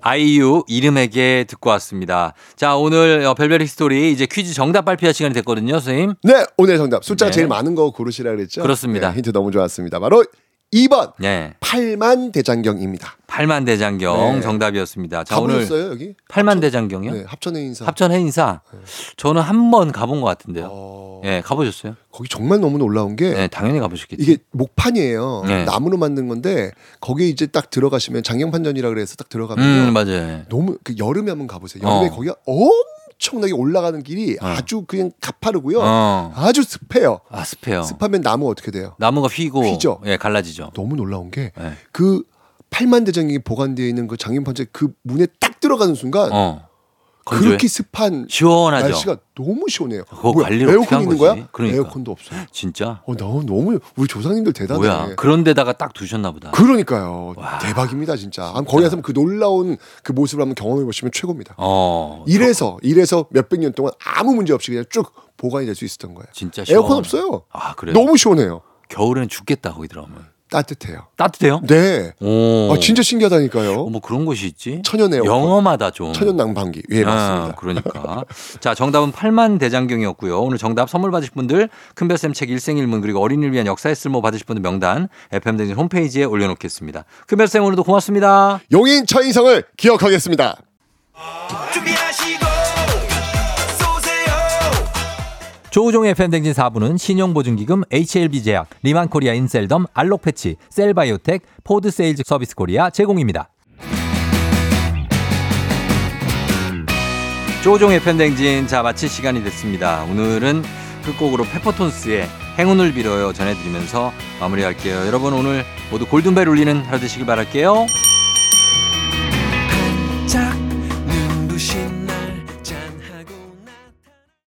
아이유 이름에게 듣고 왔습니다. 자, 오늘 어, 별별 히스토리 이제 퀴즈 정답 발표할 시간이 됐거든요, 선생님. 네, 오늘 정답. 숫자가 네. 제일 많은 거 고르시라 그랬죠? 그렇습니다. 네, 힌트 너무 좋았습니다. 바로 2번 네. 팔만대장경입니다. 팔만대장경 네. 정답이었습니다. 자, 오늘 가보셨어요 여기? 팔만대장경이요? 네, 합천의 인사. 합천해 인사. 저는 한 번 가본 것 같은데요. 어, 예, 가보셨어요? 거기 정말 너무 놀라운 게 네, 당연히 가보셨겠죠. 이게 목판이에요. 네. 나무로 만든 건데 거기에 이제 딱 들어가시면 장경판전이라 그래서 딱 들어가면 음, 요 맞아요. 너무 그 여름에 한번 가보세요. 여름에 어. 거기가 엄 청나게 올라가는 길이 어. 아주 그냥 가파르고요. 어. 아주 습해요. 아, 습해요. 습하면 나무 어떻게 돼요? 나무가 휘고 휘죠. 예, 갈라지죠. 너무 놀라운 게 예. 그 팔만 대장경이 보관되어 있는 그 장경판전 그 문에 딱 들어가는 순간 어. 건조해? 그렇게 습한 시원하죠. 날씨가 너무 시원해요. 그거 뭐야, 관리를 에어컨 한 있는 거지? 거야? 그러니까. 에어컨도 없어요. 진짜? 어, 너무 너무 우리 조상님들 대단해. 뭐야? 그런 데다가 딱 두셨나 보다. 그러니까요. 와. 대박입니다, 진짜. 한번 거기 가서 그 놀라운 그 모습을 한번 경험해 보시면 최고입니다. 어. 이래서 이래서 몇백 년 동안 아무 문제 없이 그냥 쭉 보관이 될 수 있었던 거예요. 진짜 에어컨 시원. 없어요. 아, 그래요? 너무 시원해요. 겨울에는 죽겠다 거기 들어가면. 따뜻해요. 따뜻해요? 네. 오. 아, 진짜 신기하다니까요. 어, 뭐 그런 것이 있지? 천연 에어컨. 영험하다 좀. 천연 난방기. 예, 맞습니다. 아, 그러니까. 자, 정답은 8만 대장경이었고요. 오늘 정답 선물 받으실 분들 큰별쌤 책 일생일문 그리고 어린이를 위한 역사의 쓸모 받으실 분들 명단 FM대진 홈페이지에 올려놓겠습니다. 큰별쌤 오늘도 고맙습니다. 용인 처인성을 기억하겠습니다. 조우종의 FM 댕진 4부는 신용보증기금 HLB제약, 리만코리아 인셀덤, 알록패치, 셀바이오텍, 포드세일즈 서비스코리아 제공입니다. 조우종의 FM 댕진 자 마칠 시간이 됐습니다. 오늘은 그 끝곡으로 페퍼톤스의 행운을 빌어요 전해드리면서 마무리할게요. 여러분 오늘 모두 골든벨 울리는 하루 되시길 바랄게요. 짝.